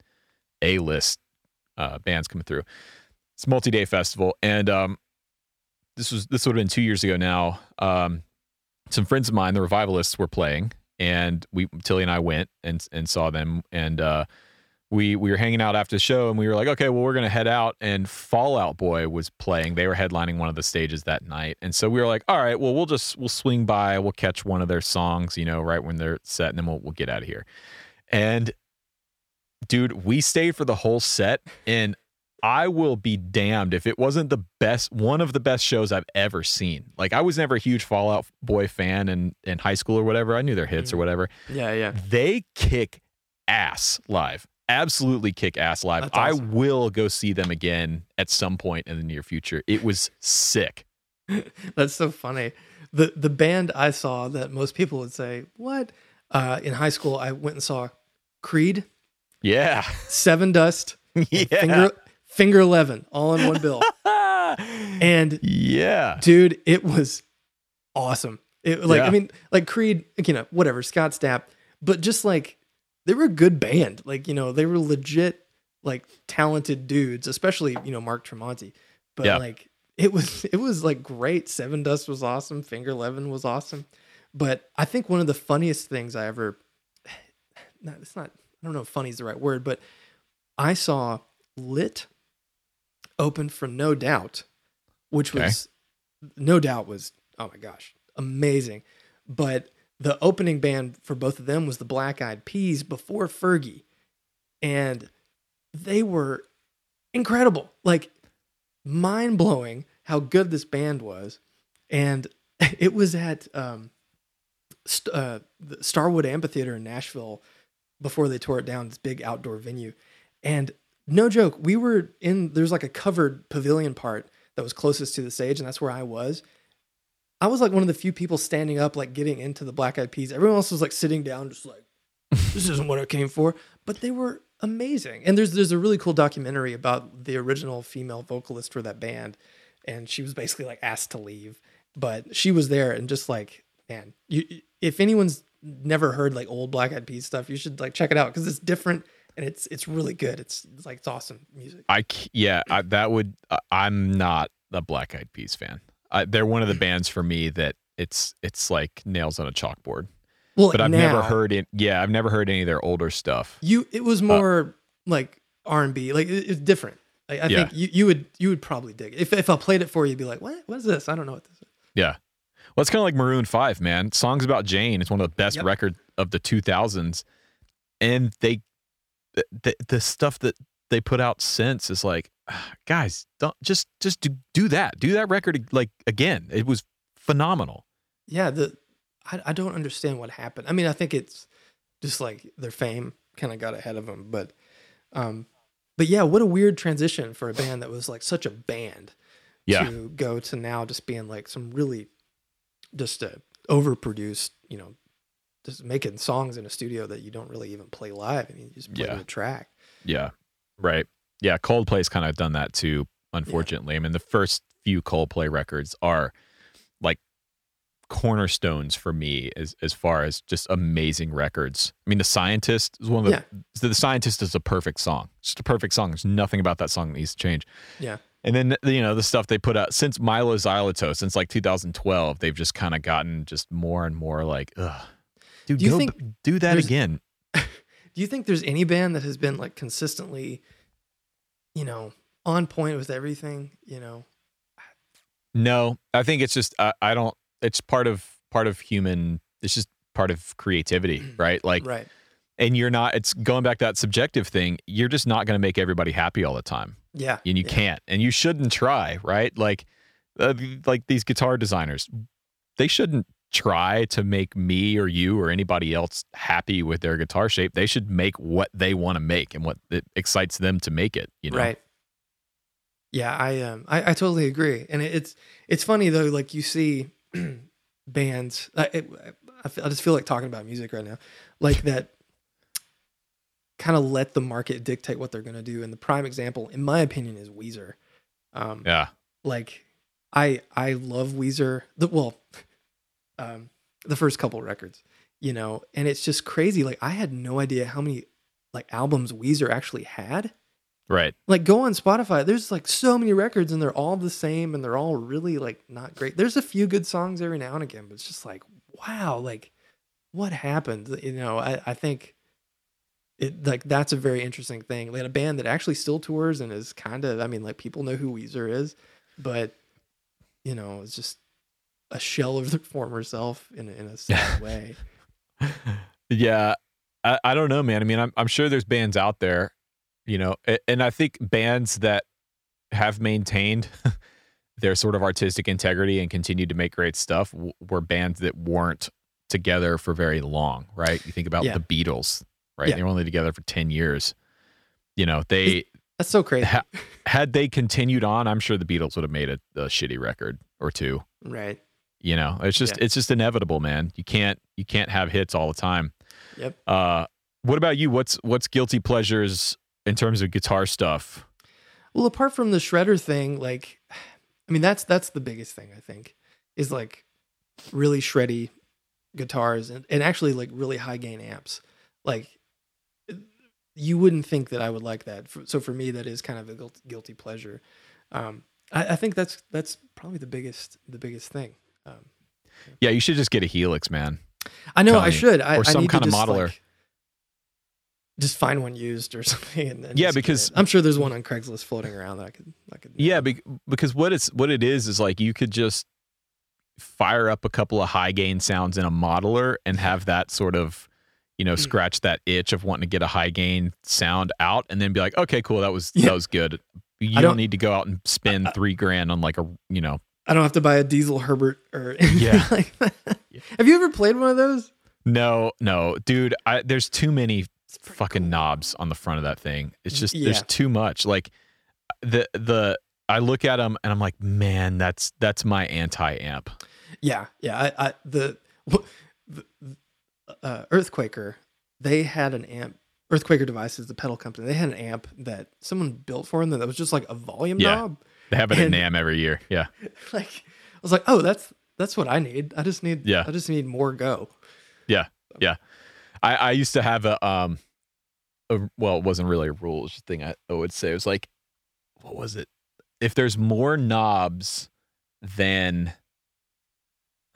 a list uh, bands coming through. It's a multi-day festival, and um, this was this would have been two years ago now. Um, some friends of mine, the revivalists, were playing, and we Tilly and I went and and saw them, and uh, we we were hanging out after the show, and we were like, okay, well, we're gonna head out, and Fall Out Boy was playing. They were headlining one of the stages that night, and so we were like, all right, well, we'll just we'll swing by, we'll catch one of their songs, you know, right when they're set, and then we'll we'll get out of here. And dude, we stayed for the whole set, and I will be damned if it wasn't the best, one of the best shows I've ever seen. Like I was never a huge Fall Out Boy fan in in high school or whatever. I knew their hits or whatever. yeah, yeah. They kick ass live. Absolutely kick ass live. That's I will go see them again at some point in the near future. It was sick. That's so funny. The the band I saw that most people would say, What? Uh, in high school I went and saw Creed, Yeah. Sevendust, yeah. Finger Finger Eleven, all in one bill. And yeah. dude, it was awesome. It like Yeah. I mean, like Creed, you know, whatever, Scott Stapp, but just like they were a good band. Like, you know, they were legit like talented dudes, especially, you know, Mark Tremonti. But Yeah. like it was it was like great. Sevendust was awesome, Finger Eleven was awesome. But I think one of the funniest things I ever not it's not I don't know if funny is the right word, but I saw Lit open for No Doubt, which Okay. was No Doubt was oh my gosh, amazing. But the opening band for both of them was the Black Eyed Peas before Fergie. And they were incredible. Like mind blowing how good this band was. And it was at um, St- uh, the Starwood Amphitheater in Nashville before they tore it down, this big outdoor venue. And no joke, we were in, there's like a covered pavilion part that was closest to the stage, and that's where I was. I was like one of the few people standing up, like getting into the Black Eyed Peas. Everyone else was like sitting down, just like, this isn't what I came for. But they were amazing. And there's there's a really cool documentary about the original female vocalist for that band, and she was basically like asked to leave, but she was there and just like man, you if anyone's never heard like old Black Eyed Peas stuff, you should like check it out because it's different and it's it's really good. It's, it's like it's awesome music. I yeah, I, that would. Uh, I'm not a Black Eyed Peas fan. I, they're one of the bands for me that it's it's like nails on a chalkboard. Well, But I've now, never heard it. Yeah, I've never heard any of their older stuff. you. It was more like R and B. Like it, it's different. Like, I Yeah. think you, you would you would probably dig it if if I played it for you. You'd be like, what what is this? I don't know what this is. Yeah. Well, it's kind of like Maroon Five, man. Songs about Jane. It's one of the best Yep. record of the 2000s, and they the, the stuff that they put out since is like, guys, don't just just do do that. Do that record like again. It was phenomenal. Yeah, the I, I don't understand what happened. I mean, I think it's just like their fame kind of got ahead of them, but um but yeah, what a weird transition for a band that was like such a band Yeah. to go to now just being like some really just a overproduced, you know, just making songs in a studio that you don't really even play live. I mean, you just play Yeah. the track. Yeah. Right. Yeah. Coldplay's kind of done that too, unfortunately. I mean, the first few Coldplay records are like cornerstones for me as as far as just amazing records. I mean, The Scientist is one of the the, Scientist is a perfect song. It's just a perfect song. There's nothing about that song that needs to change. Yeah. And then you know the stuff they put out since Mylo Xyloto, since like 2012, they've just kind of gotten just more and more like, ugh, dude, Do you think b- do that again? Do you think there's any band that has been like consistently, you know, on point with everything, you know? No, I think it's just I, I don't. It's part of part of human. It's just part of creativity, right? Like, right. And you're not. It's going back to that subjective thing. You're just not going to make everybody happy all the time, Yeah. and you yeah. can't, and you shouldn't try, right? Like, uh, like these guitar designers, they shouldn't try to make me or you or anybody else happy with their guitar shape. They should make what they want to make and what it excites them to make it. You know, Right. Yeah, I um I, I totally agree, and it, it's it's funny though. Like you see bands, I, it, I, I just feel like talking about music right now, like that. Kind of let the market dictate what they're going to do, and the prime example, in my opinion, is Weezer. Um, Yeah. like I I love Weezer. The well, um, the first couple records, you know, and it's just crazy. Like I had no idea how many like albums Weezer actually had. Right. Like go on Spotify, there's like so many records and they're all the same and they're all really like not great. There's a few good songs every now and again, but it's just like wow, like what happened? You know, I I think it like that's a very interesting thing. Like a band that actually still tours and is kind of I mean like people know who Weezer is, but you know, it's just a shell of their former self in a, in a sad way. Yeah, I, I don't know, man. I mean, I'm I'm sure there's bands out there, you know, and I think bands that have maintained their sort of artistic integrity and continued to make great stuff were bands that weren't together for very long, right? You think about Yeah. the Beatles, right? Yeah. They were only together for 10 years. You know, they That's so crazy. ha- had they continued on, I'm sure the Beatles would have made a, a shitty record or two. right. You know, it's just Yeah. it's just inevitable, man. You can't you can't have hits all the time. Yep. Uh, what about you? What's what's guilty pleasures in terms of guitar stuff? Well, apart from the shredder thing, like, I mean, that's that's the biggest thing I think is like really shreddy guitars and, and actually like really high gain amps. Like, you wouldn't think that I would like that. So for me, that is kind of a guilty pleasure. Um, I, I think that's that's probably the biggest the biggest thing. Um, Yeah, you should just get a Helix, man. I know I should. I, Or I some need kind of modeler. like, just find one used or something. And then Yeah, because- I'm sure there's one on Craigslist floating around that I could I could. Yeah, be, because what it's what it is is like you could just fire up a couple of high gain sounds in a modeler and have that sort of you know mm. scratch that itch of wanting to get a high gain sound out and then be like okay cool that was Yeah. that was good you don't, don't- need to go out and spend three grand on like a you know I don't have to buy a Diezel Herbert or anything Yeah. like that. Have you ever played one of those? no no dude I, there's too many fucking cool. knobs on the front of that thing. It's mm, just Yeah. there's too much. Like the the I look at them and I'm like, man, that's that's my anti amp. Yeah, yeah. I, I the, the uh, Earthquaker, they had an amp Earthquaker Devices, the pedal company, they had an amp that someone built for them that was just like a volume Yeah. knob. They have it at And- NAMM every year. Yeah. Like I was like, oh, that's that's what I need. I just need Yeah. I just need more go. Yeah. Yeah. I, I used to have a um a, well, it wasn't really a rule, it was thing I, I would say. It was like what was it? If there's more knobs than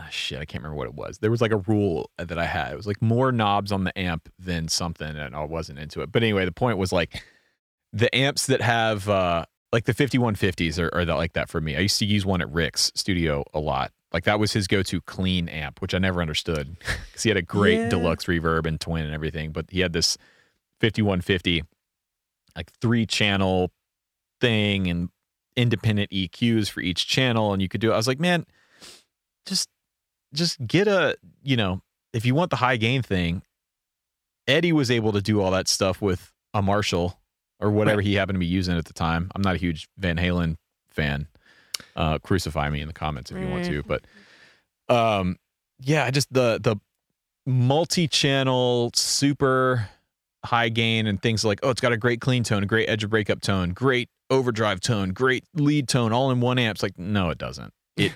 ah, shit, I can't remember what it was. There was like a rule that I had. It was like more knobs on the amp than something, and I wasn't into it. But anyway, the point was like the amps that have uh like the 5150s are, are that like that for me. I used to use one at Rick's studio a lot. Like that was his go-to clean amp, which I never understood because he had a great Yeah. deluxe reverb and twin and everything. But he had this 5150, like three channel thing and independent EQs for each channel, and you could do. it. I was like, man, just just get a you know if you want the high gain thing. Eddie was able to do all that stuff with a Marshall or whatever Right. he happened to be using at the time. I'm not a huge Van Halen fan. Uh, crucify me in the comments if you want to, but um, yeah, I just the the multi-channel super high gain and things like oh it's got a great clean tone a great edge of breakup tone great overdrive tone great lead tone all in one amp it's like no it doesn't it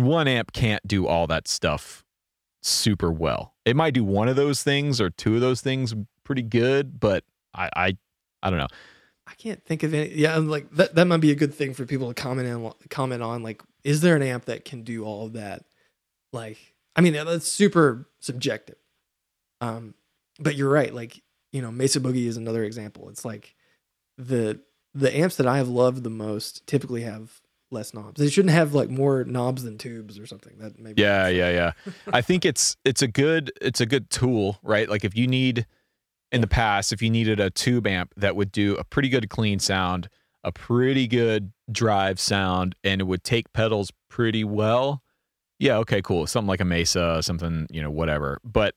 one amp can't do all that stuff super well it might do one of those things or two of those things pretty good but i i i don't know I can't think of any. Yeah, I'm like that. That might be a good thing for people to comment on. Comment on like, is there an amp that can do all of that? Like, I mean, that's super subjective. Um, but you're right. Like, you know, Mesa Boogie is another example. It's like the the amps that I have loved the most typically have less knobs. They shouldn't have like more knobs than tubes or something. That maybe Yeah, yeah, yeah. I think it's it's a good it's a good tool, right? Like if you need in the past, if you needed a tube amp that would do a pretty good clean sound, a pretty good drive sound, and it would take pedals pretty well, yeah, okay, cool. Something like a Mesa, something, you know, whatever. But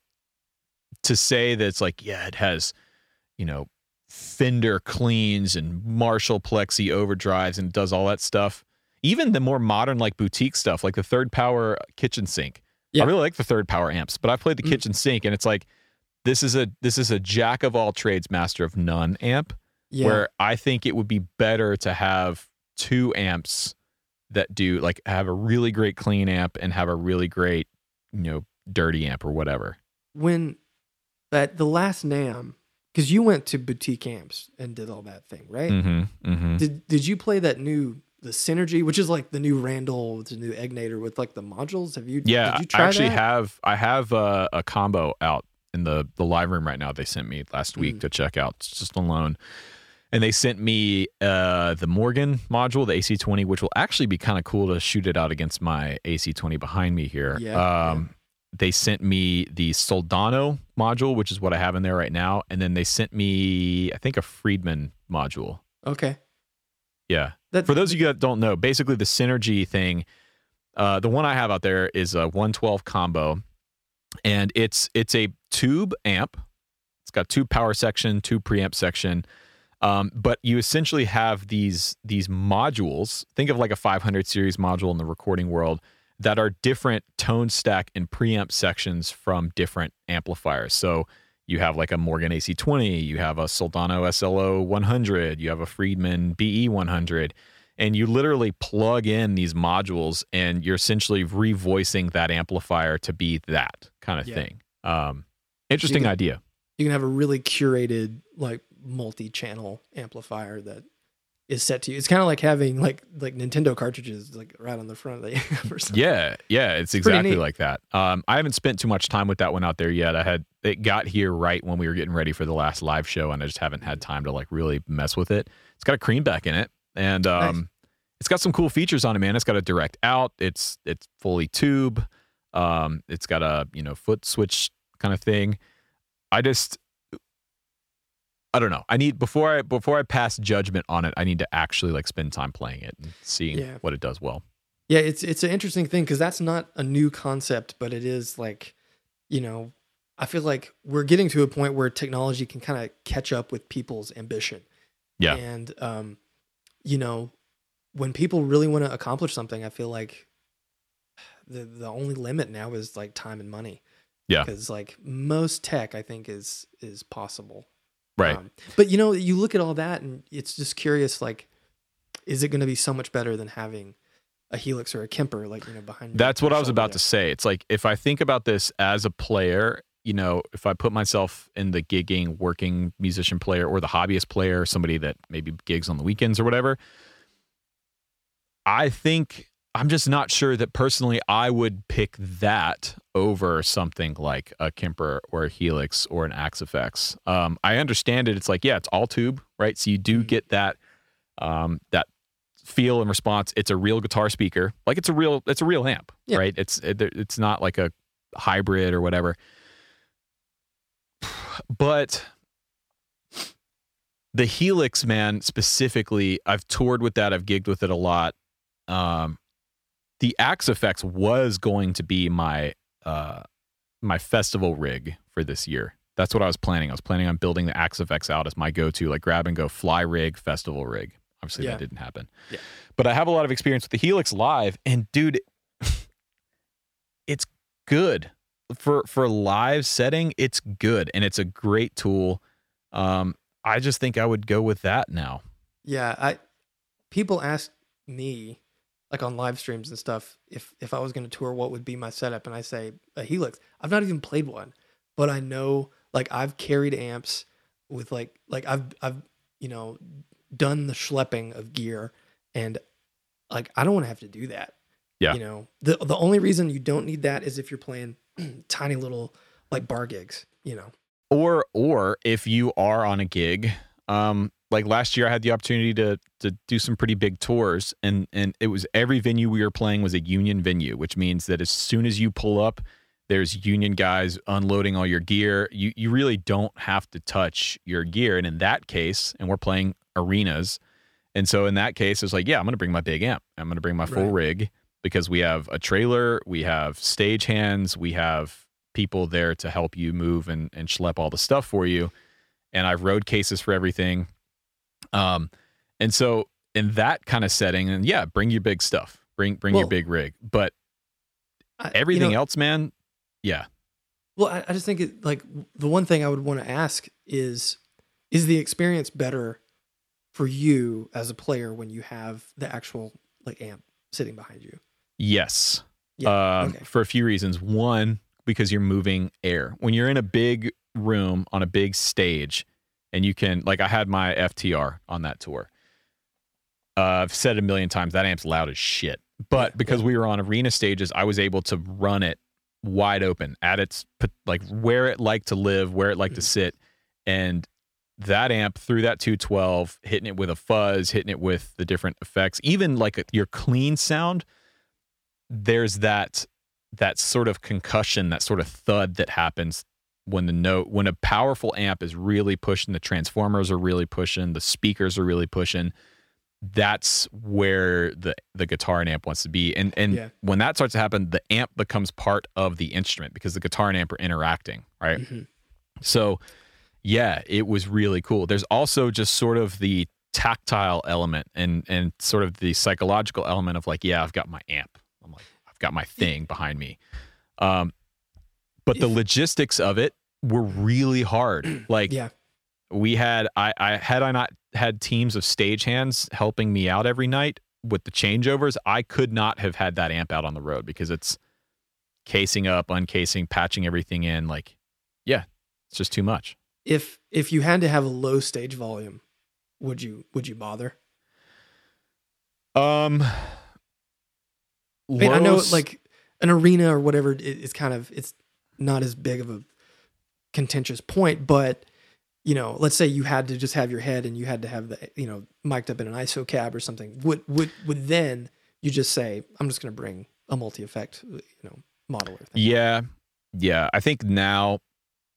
to say that it's like, yeah, it has, you know, Fender cleans and Marshall Plexi overdrives and does all that stuff. Even the more modern, like boutique stuff, like the third power kitchen sink. Yeah. I really like the third power amps, but I've played the Mm. kitchen sink and it's like this is a this is a jack of all trades, master of none amp. yeah. Where I think it would be better to have two amps that do like have a really great clean amp and have a really great, you know, dirty amp or whatever. when at the last NAMM, because you went to boutique amps and did all that thing, right? Mm-hmm. Mm-hmm. Did Did you play that new the Synergy, which is like the new Randall, the new Egnater with like the modules? Have you? Yeah, Did you I actually that? have I have a, a combo out in the the live room right now. They sent me last week Mm. to check out it's just on loan, and they sent me uh, the Morgan module, the AC20, which will actually be kind of cool to shoot it out against my AC20 behind me here. Yeah, um, They sent me the Soldano module, which is what I have in there right now, and then they sent me I think a Friedman module. Okay. Yeah. That, For those of you that don't know, basically the synergy thing, uh, the one I have out there is a 112 combo, and it's it's a tube amp. It's got two power section, two preamp section, um, but you essentially have these these modules. Think of like a 500 series module in the recording world that are different tone stack and preamp sections from different amplifiers. So you have like a Morgan AC20, you have a Soldano SLO 100, you have a Friedman BE 100, and you literally plug in these modules and you're essentially revoicing that amplifier to be that kind of Yeah. thing. Um, interesting can- idea. you can have a really curated like multi-channel amplifier that is set to you. It's kind of like having like like Nintendo cartridges like right on the front of the or something. Yeah, yeah, it's exactly like that. Um, I haven't spent too much time with that one out there yet. I had it got here right when we were getting ready for the last live show, and I just haven't had time to like really mess with it. It's got a Creamback in it, and um, Nice. it's got some cool features on it, man. It's got a direct out. It's it's fully tube. Um, it's got a you know foot switch kind of thing. I just I don't know. I need before I before I pass judgment on it, I need to actually like spend time playing it and seeing Yeah. what it does well. Yeah, it's it's an interesting thing because that's not a new concept, but it is like, you know, I feel like we're getting to a point where technology can kind of catch up with people's ambition. Yeah. And um, you know, when people really want to accomplish something, I feel like the the only limit now is like time and money. Yeah. Because like most tech, I think is is possible. Right. Um, but you know, you look at all that, and it's just curious. Like, is it going to be so much better than having a Helix or a Kemper, like you know, behind? That's what I was about there? to say. It's like if I think about this as a player, you know, if I put myself in the gigging, working musician player or the hobbyist player, somebody that maybe gigs on the weekends or whatever, I think I'm just not sure that personally I would pick that over something like a Kemper or a Helix or an Axe FX. Um, I understand it. It's like, yeah, it's all tube, right? So you do Mhm. get that um, that feel and response. It's a real guitar speaker, like it's a real it's a real amp, Yeah. right? It's it, it's not like a hybrid or whatever. But the Helix, man, specifically, I've toured with that. I've gigged with it a lot. Um, the Axe FX was going to be my uh, my festival rig for this year. That's what I was planning. I was planning on building the Axe FX out as my go-to, like grab and go fly rig, festival rig. Obviously, Yeah. that didn't happen. Yeah. But I have a lot of experience with the Helix live, and dude, it's good for for live setting. It's good, and it's a great tool. Um, I just think I would go with that now. Yeah, I people ask me like on live streams and stuff if if I was going to tour what would be my setup and I say a Helix. I've not even played one, but I know like I've carried amps with like like I've I've you know done the schlepping of gear and like I don't want to have to do that. Yeah. You know, the the only reason you don't need that is if you're playing tiny little like bar gigs, you know. or or if you are on a gig um like last year i had the opportunity to to do some pretty big tours and and it was every venue we were playing was a union venue which means that as soon as you pull up there's union guys unloading all your gear you you really don't have to touch your gear and in that case and we're playing arenas and so in that case it's like yeah i'm going to bring my big amp i'm going to bring my full Right. rig because we have a trailer we have stage hands we have people there to help you move and, and schlep all the stuff for you. And I've road cases for everything. Um, and so in that kind of setting, and yeah, bring your big stuff, bring bring your big rig. But I- you everything know, else, man, yeah, Well, I, I just think it like the one thing I would want to ask is is the experience better for you as a player when you have the actual like amp sitting behind you? yes. Yeah, um, okay. For a few reasons. One, because you're moving air. When you're in a big room on a big stage, and you can like I had my FTR on that tour. Uh, I've said it a million times that amp's loud as shit. But because we were on arena stages, I was able to run it wide open at its like where it liked to live, where it liked to Mhm. sit, and that amp through that 212, hitting it with a fuzz, hitting it with the different effects, even like your clean sound. There's that that sort of concussion, that sort of thud that happens when the note when a powerful amp is really pushing, the transformers are really pushing, the speakers are really pushing. That's where the the guitar and amp wants to be, and and Yeah. when that starts to happen, the amp becomes part of the instrument because the guitar and amp are interacting, right? Mhm. So, yeah, it was really cool. There's also just sort of the tactile element and and sort of the psychological element of like, yeah, I've got my amp. I'm like, I've got my thing behind me. Um, but the logistics of it were really hard. Like, Yeah. we had I, I had I not had teams of stagehands helping me out every night with the changeovers, I could not have had that amp out on the road because it's casing up, uncasing, patching everything in. Like, yeah, it's just too much. If if you had to have a low stage volume, would you would you bother? Um, I mean, I know like an arena or whatever is kind of it's not as big of a contentious point, but you know, let's say you had to just have your head and you had to have the you know mic'd up in an ISO cab or something. Would would would then you just say I'm just going to bring a multi effect you know modeler? thing? yeah, yeah. I think now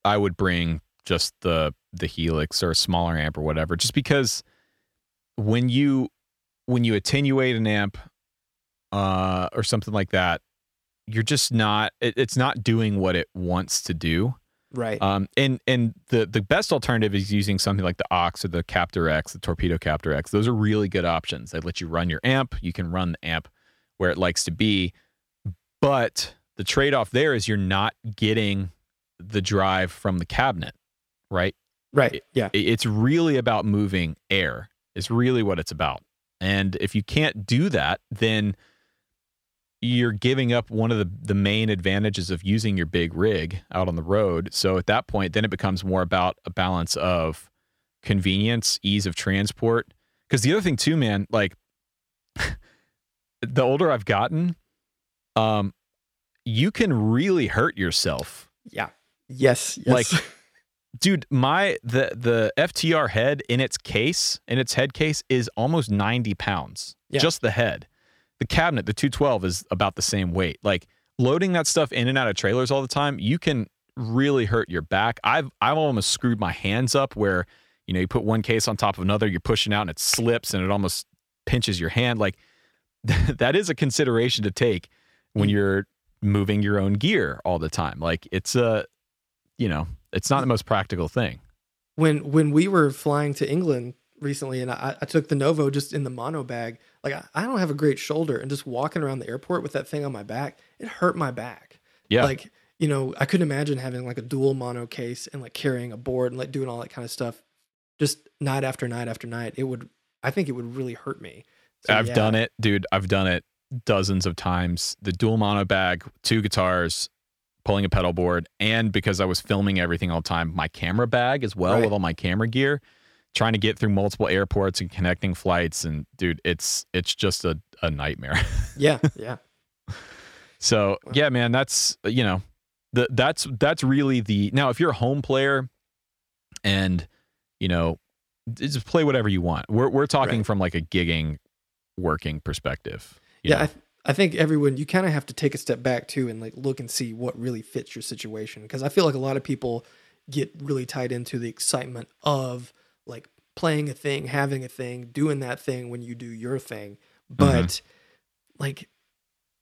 I would bring just the the Helix or a smaller amp or whatever, just because when you when you attenuate an amp uh, or something like that, you're just not. It, it's not doing what it wants to do. Right. Um, and and the the best alternative is using something like the Ox or the Captor X, the Torpedo Captor X. Those are really good options. They let you run your amp. You can run the amp where it likes to be, but the trade off there is you're not getting the drive from the cabinet, right? Right. Yeah. It- It's really about moving air. it's really what it's about. And if you can't do that, then you're giving up one of the, the main advantages of using your big rig out on the road. So at that point, then it becomes more about a balance of convenience, ease of transport. Because the other thing too, man, like the older I've gotten, um, you can really hurt yourself Yeah. Yes. Yes. Like, dude my the the ftr head in its case in its head case is almost 90 pounds Yeah. just the head the cabinet the 212 is about the same weight like loading that stuff in and out of trailers all the time you can really hurt your back i've i've almost screwed my hands up where you know you put one case on top of another you're pushing out and it slips and it almost pinches your hand like that is a consideration to take when Mm. you're moving your own gear all the time like it's a you know it's not the most practical thing when when we were flying to England recently, and I, I took the Novo just in the mono bag. Like I, I don't have a great shoulder, and just walking around the airport with that thing on my back, it hurt my back. yeah Like you know, I couldn't imagine having like a dual mono case and like carrying a board and like doing all that kind of stuff, just night after night after night. It would, I think, it would really hurt me. So, I've yeah. done it, dude. I've done it dozens of times. The dual mono bag, two guitars, pulling a pedal board, and because I was filming everything all the time, my camera bag as well Right. with all my camera gear, trying to get through multiple airports and connecting flights. And dude, it's it's just a, a nightmare. Yeah, yeah, So Wow. yeah, man, that's you know, the that's that's really the now if you're a home player and you know just play whatever you want. We're we're talking Right. from like a gigging working perspective. yeah. know? I, th- I think everyone you kind of have to take a step back too and like look and see what really fits your situation because I feel like a lot of people get really tied into the excitement of like playing a thing, having a thing, doing that thing when you do your thing, mm-hmm. but like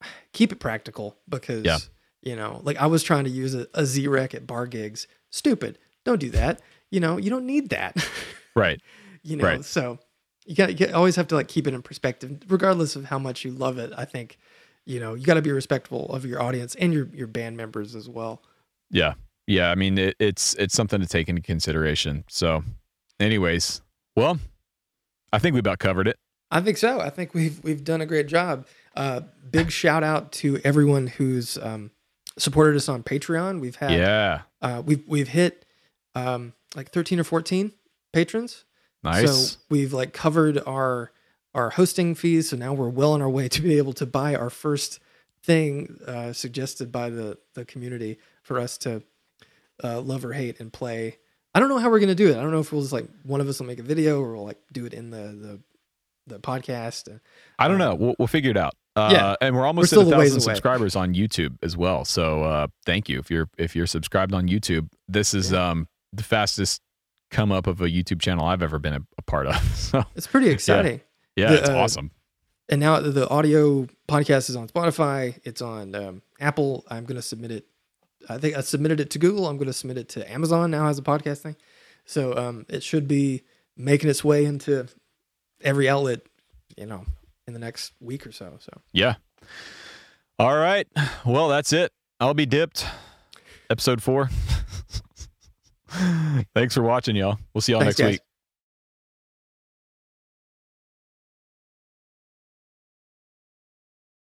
keep it practical because Yeah. you know like I was trying to use a, a Z rec at bar gigs. Stupid. Don't do that. You know you don't need that. right. you know Right. so you got you always have to like keep it in perspective regardless of how much you love it i think you know you got to be respectful of your audience and your your band members as well Yeah. Yeah. I mean, it, it's it's something to take into consideration. So, anyways, well, I think we about covered it. i think so i think we've we've done a great job uh big shout out to everyone who's um supported us on patreon we've had Yeah. uh we've we've hit um like 13 or 14 patrons Nice. So we've like covered our our hosting fees, so now we're well on our way to be able to buy our first thing uh, suggested by the the community for us to uh, love or hate and play. I don't know how we're gonna do it. I don't know if we'll just like one of us will make a video or we'll like do it in the the the podcast. I don't know. We'll, we'll figure it out. Uh, Yeah. and we're almost We're at a still a ways thousand subscribers on YouTube as well. So uh, thank you if you're if you're subscribed on YouTube. This is um the fastest come up of a YouTube channel I've ever been a, a part of. So It's pretty exciting. yeah, The, it's uh, awesome. And now the audio podcast is on Spotify. It's on um, Apple. I'm going to submit it. I think I submitted it to Google. I'm going to submit it to Amazon now as a podcast thing. So um, it should be making its way into every outlet, you know, in the next week or so. So Yeah. All right. Well, that's it. I'll be dipped. Episode four. Thanks for watching, y'all. We'll see y'all Thanks, next guys. week.